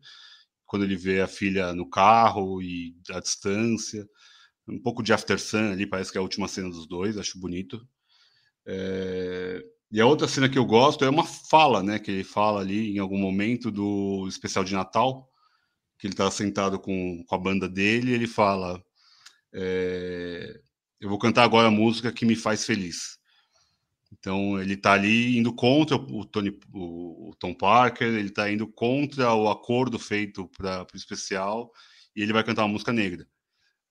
quando ele vê a filha no carro e a distância, um pouco de After Sun ali, parece que é a última cena dos dois, acho bonito. É... E a outra cena que eu gosto é uma fala, né? Que ele fala ali em algum momento do especial de Natal, que ele está sentado com, com a banda dele, e ele fala: é, Eu vou cantar agora a música que me faz feliz. Então ele está ali indo contra o, Tony, o Tom Parker, ele está indo contra o acordo feito para o especial, e ele vai cantar uma música negra.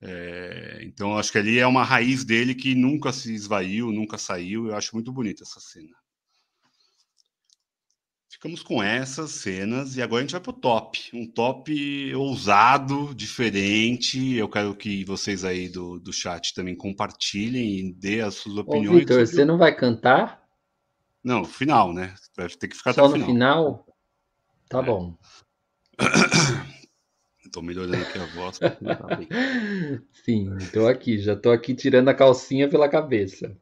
É, então, acho que ali é uma raiz dele que nunca se esvaiu, nunca saiu. Eu acho muito bonita essa cena. Ficamos com essas cenas e agora a gente vai para o top. Um top ousado, diferente. Eu quero que vocês aí do, do chat também compartilhem e dê as suas opiniões. Ô, Victor, você não vai cantar? Não, final, né? Vai ter que ficar Só até o final. final? Tá é. bom. [coughs] Tô melhorando aqui a voz. [laughs] Sim, tô aqui, já tô aqui tirando a calcinha pela cabeça.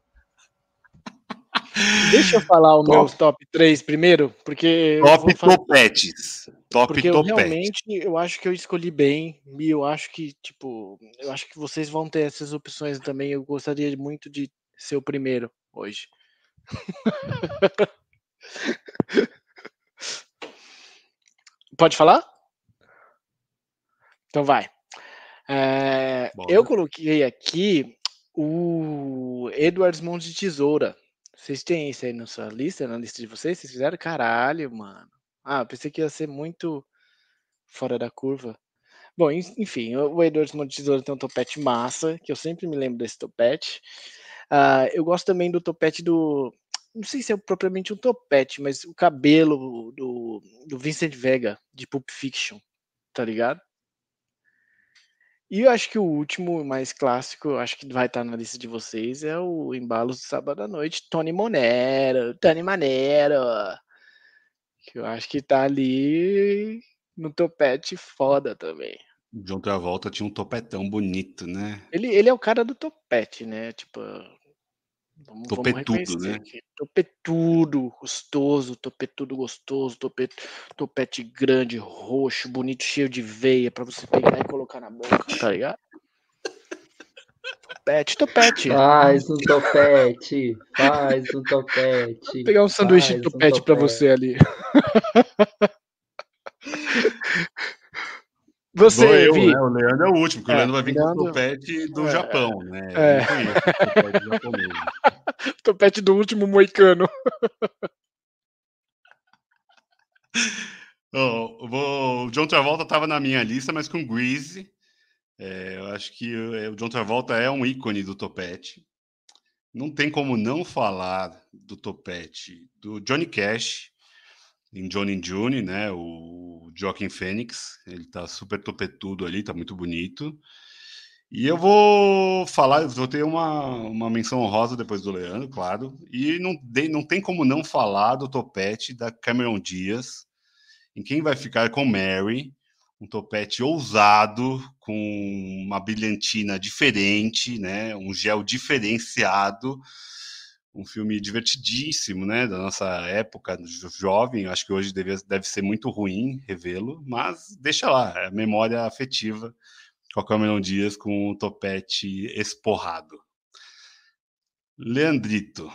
Deixa eu falar o top. meu top 3 primeiro, porque. Top fazer... topetes. Top porque eu realmente eu acho que eu escolhi bem. E eu acho que, tipo, eu acho que vocês vão ter essas opções também. Eu gostaria muito de ser o primeiro hoje. [laughs] Pode falar? Então vai. É, eu coloquei aqui o Edwards Mãos de Tesoura. Vocês têm isso aí na sua lista, na lista de vocês? Vocês fizeram? Caralho, mano. Ah, pensei que ia ser muito fora da curva. Bom, enfim, o Edwards Mãos de Tesoura tem um topete massa, que eu sempre me lembro desse topete. Uh, eu gosto também do topete do. Não sei se é propriamente um topete, mas o cabelo do, do Vincent Vega, de Pulp Fiction, tá ligado? E eu acho que o último, mais clássico, acho que vai estar na lista de vocês, é o Embalos do Sábado à Noite, Tony Monero, Tony Manero. Que eu acho que tá ali no topete foda também. John Travolta tinha um topetão bonito, né? Ele, ele é o cara do topete, né? Tipo, Vamos, topetudo, vamos né? Aqui. Topetudo, gostoso, topetudo gostoso, topete, topete grande, roxo, bonito, cheio de veia para você pegar e colocar na boca, tá ligado? Topete, topete. Faz um topete, faz um topete. Vou pegar um sanduíche de topete um para você ali. [laughs] Você, eu, né? O Leandro é o último, porque é, o Leandro vai vir Leandro... com o topete do é, Japão, né? É. [laughs] topete do último moicano. [laughs] Oh, vou... O John Travolta estava na minha lista, mas com Grease. É, eu acho que o John Travolta é um ícone do topete. Não tem como não falar do topete do Johnny Cash em Johnny June, né? O Joaquin Phoenix, ele tá super topetudo ali, tá muito bonito. E eu vou falar, vou ter uma, uma menção honrosa depois do Leandro, claro. E não, de, não tem como não falar do topete da Cameron Diaz, em quem vai ficar com Mary, um topete ousado, com uma brilhantina diferente, né? Um gel diferenciado um filme divertidíssimo, né, da nossa época, jovem, acho que hoje deve, deve ser muito ruim revê-lo, mas deixa lá, é memória afetiva com a Cameron Dias com o topete esporrado. Leandrito.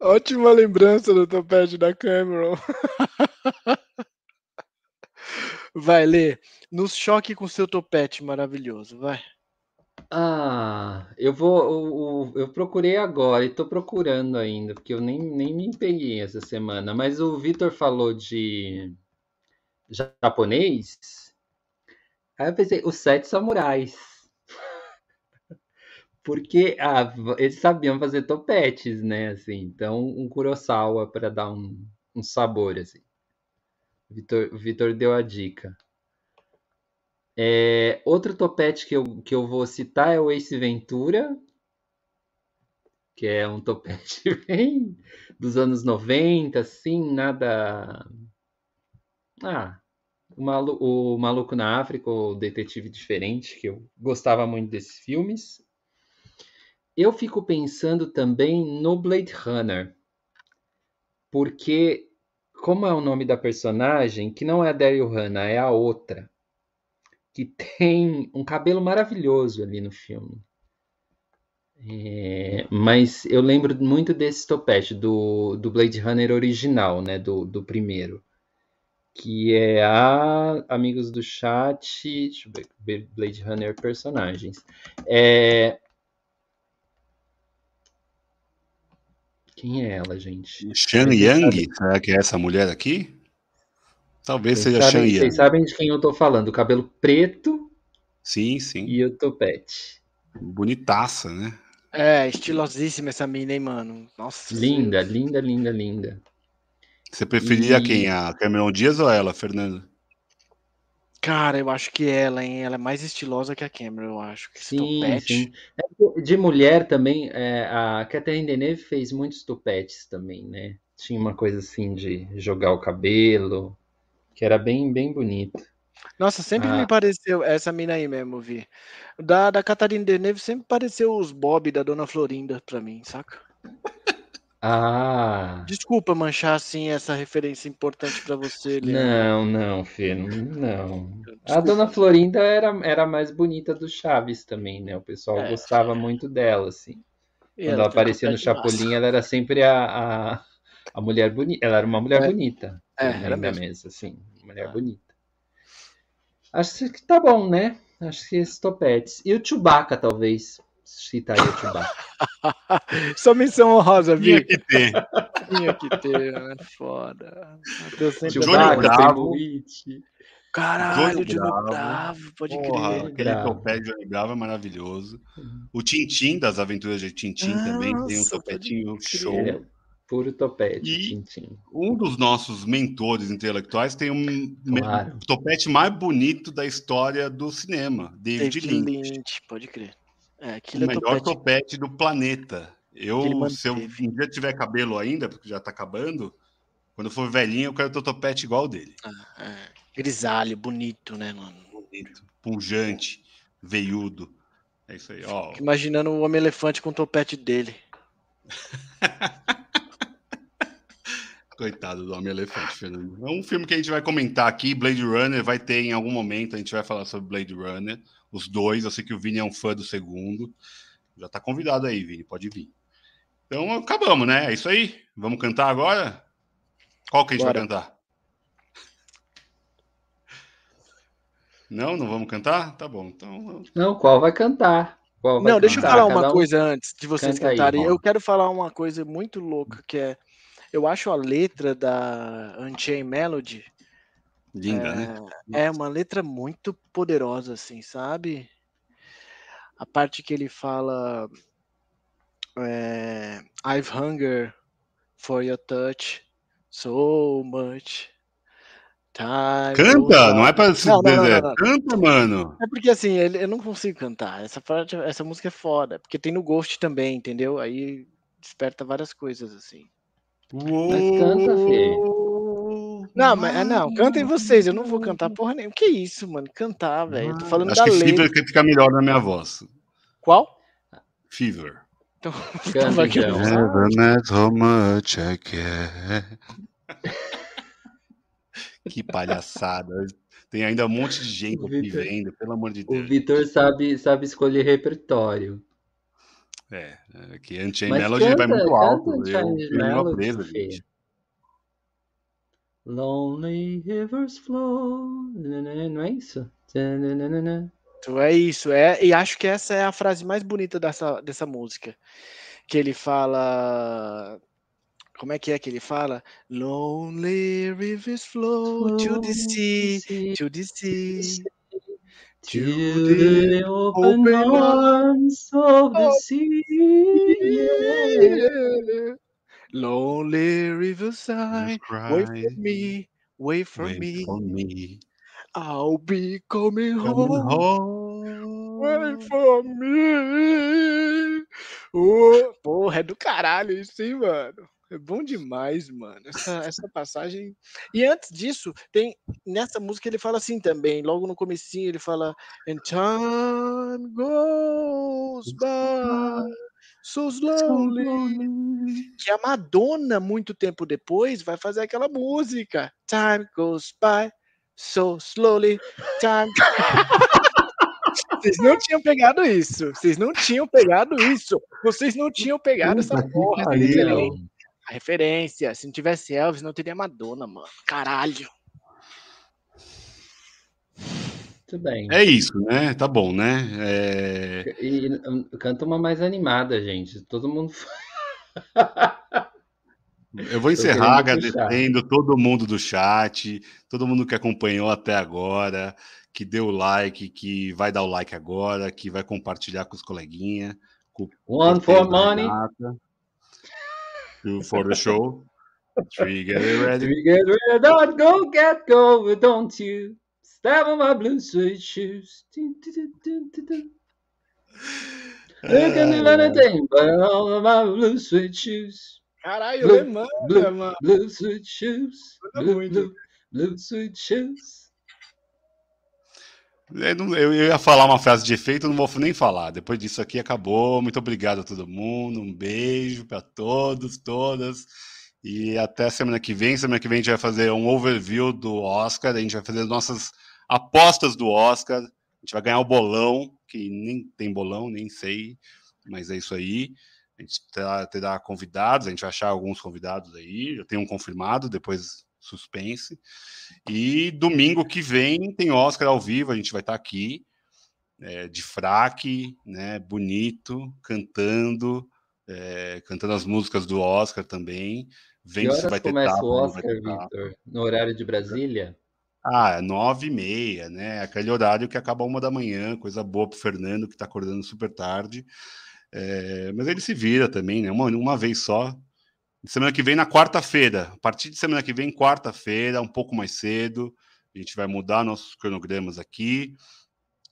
Ótima lembrança do topete da Cameron. [laughs] Vai, Lê. Nos choque com seu topete maravilhoso, vai. Ah, eu vou. Eu, eu procurei agora e tô procurando ainda, porque eu nem, nem me peguei essa semana. Mas o Vitor falou de japonês. Aí eu pensei, os sete samurais. [laughs] Porque ah, eles sabiam fazer topetes, né? Assim, então, um Kurosawa para dar um, um sabor, assim. O Vitor deu a dica. É, outro topete que eu, que eu vou citar é o Ace Ventura, que é um topete [laughs] bem dos anos 90, assim, nada. Ah, o, Malu... o Maluco na África, o Detetive Diferente, que eu gostava muito desses filmes. Eu fico pensando também no Blade Runner, porque, como é o nome da personagem, que não é a Daryl Hannah, é a outra que tem um cabelo maravilhoso ali no filme. É, mas eu lembro muito desse topete, do, do Blade Runner original, né? Do, do primeiro. Que é a Amigos do Chat. Deixa eu ver, Blade Runner personagens. É, Quem é ela, gente? Shan Yang? Será que é essa mulher aqui? Talvez vocês seja sabem, Vocês sabem de quem eu tô falando. O cabelo preto. Sim, sim. E o topete. Bonitaça, né? É, estilosíssima essa mina, hein, mano? Nossa. Linda, Deus. linda, linda, linda. Você preferia e... quem? A Cameron Diaz ou ela, Fernando? Cara, eu acho que ela, hein? Ela é mais estilosa que a Cameron, eu acho. Que sim, sim. É, de mulher também, é, a Catherine Deneuve fez muitos topetes também, né? Tinha uma coisa assim de jogar o cabelo que era bem, bem bonito. Nossa, sempre ah. me pareceu essa mina aí mesmo, Vi. Da, da Catarina Deneuve sempre pareceu os Bob da Dona Florinda pra mim, saca? [laughs] Ah. Desculpa manchar assim essa referência importante para você, Leandro. Não, não, Fê, não. Desculpa. A Dona Florinda era, era mais bonita do Chaves também, né? O pessoal é, gostava é. muito dela, assim. E Quando ela, ela aparecia no Chapolin, ela era sempre a, a, a mulher bonita. Ela era uma mulher é. bonita. É, era mesmo. mesa, assim. Mulher ah. bonita. Acho que tá bom, né? Acho que esses topetes. E o Chewbacca, talvez. Citaria o Chewbacca. [laughs] Só menção honrosa, viu? Tinha que ter. Tinha que ter, é foda. Chewbacca, Bravo. Caralho, Johnny Bravo. Bravo, pode Porra, crer. Aquele topete de Johnny Bravo é maravilhoso. Uhum. O Tintim, das aventuras de Tintim, também tem um topetinho show. Puro topete. E um dos nossos mentores intelectuais tem um claro. topete mais bonito da história do cinema, David, David Lynch. Lynch. Pode crer. É, o é melhor topete... topete... do planeta. Eu, se eu um dia tiver cabelo ainda, porque já tá acabando, quando eu for velhinho, eu quero ter um topete igual dele. Ah, é. Grisalho, bonito, né, mano? Bonito, punjante, veiudo. É isso aí, ó. Imaginando o Homem-Elefante com o topete dele. [laughs] Coitado do Homem-Elefante, Fernando. É um filme que a gente vai comentar aqui. Blade Runner vai ter em algum momento, a gente vai falar sobre Blade Runner. Os dois, eu sei que o Vini é um fã do segundo. Já tá convidado aí, Vini, pode vir. Então acabamos, né? É isso aí. Vamos cantar agora? Qual que a gente Bora. vai cantar? Não, não vamos cantar? Tá bom. Então. Não, qual vai cantar? Qual vai não, cantar? deixa eu falar uma um... coisa antes de vocês Canta cantarem. Aí, eu quero falar uma coisa muito louca que é eu acho a letra da Unchained Melody linda, né? é, né? É uma letra muito poderosa, assim, sabe? A parte que ele fala é, I've hunger for your touch so much. Time Canta, não é para se não, não, não, Canta, mano. É porque assim, eu não consigo cantar. Essa parte, essa música é foda, porque tem no Ghost também, entendeu? Aí desperta várias coisas assim. Uou, mas canta, Fê. Não, mas é, não, cantem vocês, eu não vou cantar porra nenhuma. Que isso, mano? Cantar, velho. Tô falando Acho da que letra. Fever que fica melhor na minha voz. Qual? Fever. Então, [laughs] então vai que Never met how much I care. [laughs] que palhaçada. Tem ainda um monte de gente aqui vendo, pelo amor de Deus. O Vitor sabe, sabe escolher repertório. É, é que Unchained Melody canta, vai muito alto. Eu Melody, presa, gente. Lonely rivers flow. Não é isso? Então é isso, é, e acho que essa é a frase mais bonita dessa, dessa música. Que ele fala. Como é que é que ele fala? Lonely rivers flow to the sea, to the sea. To the open arms of the sea. Yeah. Lonely riverside, wait for me, wait for wait me. For me. I'll be coming, coming home. home. Wait for me. Oh, porra, é do caralho isso, hein, mano? É bom demais, mano. Essa, essa passagem. E antes disso, tem nessa música ele fala assim também. Logo no comecinho ele fala And time goes by so slowly. Que a Madonna, muito tempo depois, vai fazer aquela música. Time goes by so slowly. Time. [laughs] Vocês não tinham pegado isso. Vocês não tinham pegado isso. Vocês não tinham pegado essa porra a referência. Se não tivesse Elvis, não teria Madonna, mano. Caralho. Muito bem. É isso, né? Tá bom, né? É... E, e canta uma mais animada, gente. Todo mundo. [laughs] Eu vou encerrar agradecendo todo mundo do chat, todo mundo que acompanhou até agora, que deu like, que vai dar o like agora, que vai compartilhar com os coleguinhas. One for money. Renata. Two for the show. [laughs] Three, get ready. Three, get ready. Don't go, get go, don't you? Stab on my blue suede shoes. Eu can do anything, but all of my blue suede shoes. Caralho, blue, mano, blue, mano. Blue suede shoes. Blue, blue, blue suede shoes. Eu ia falar uma frase de efeito, não vou nem falar. Depois disso aqui acabou. Muito obrigado a todo mundo. Um beijo para todos, todas. E até semana que vem. Semana que vem a gente vai fazer um overview do Oscar. A gente vai fazer as nossas apostas do Oscar. A gente vai ganhar o bolão, que nem tem bolão, nem sei, mas é isso aí. A gente terá, convidados, a gente vai achar alguns convidados aí. Já tem um confirmado, depois suspense. E domingo que vem tem Oscar ao vivo, a gente vai estar aqui, é, de fraque, né, bonito, cantando, é, cantando as músicas do Oscar também. Vem se vai ter começa tapa, o Oscar? No horário de Brasília? Ah, nove e meia, né? Aquele horário que acaba uma da manhã, coisa boa pro Fernando, que está acordando super tarde. É, mas ele se vira também, né? Uma, uma vez só, Semana que vem, na quarta-feira. A partir de semana que vem, quarta-feira, um pouco mais cedo, a gente vai mudar nossos cronogramas aqui.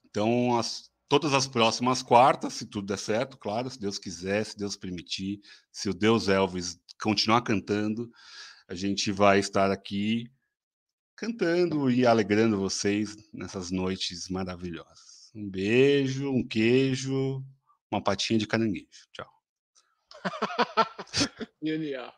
Então, as, todas as próximas quartas, se tudo der certo, claro, se Deus quiser, se Deus permitir, se o Deus Elvis continuar cantando, a gente vai estar aqui cantando e alegrando vocês nessas noites maravilhosas. Um beijo, um queijo, uma patinha de caranguejo. Tchau. [laughs] 윤이야.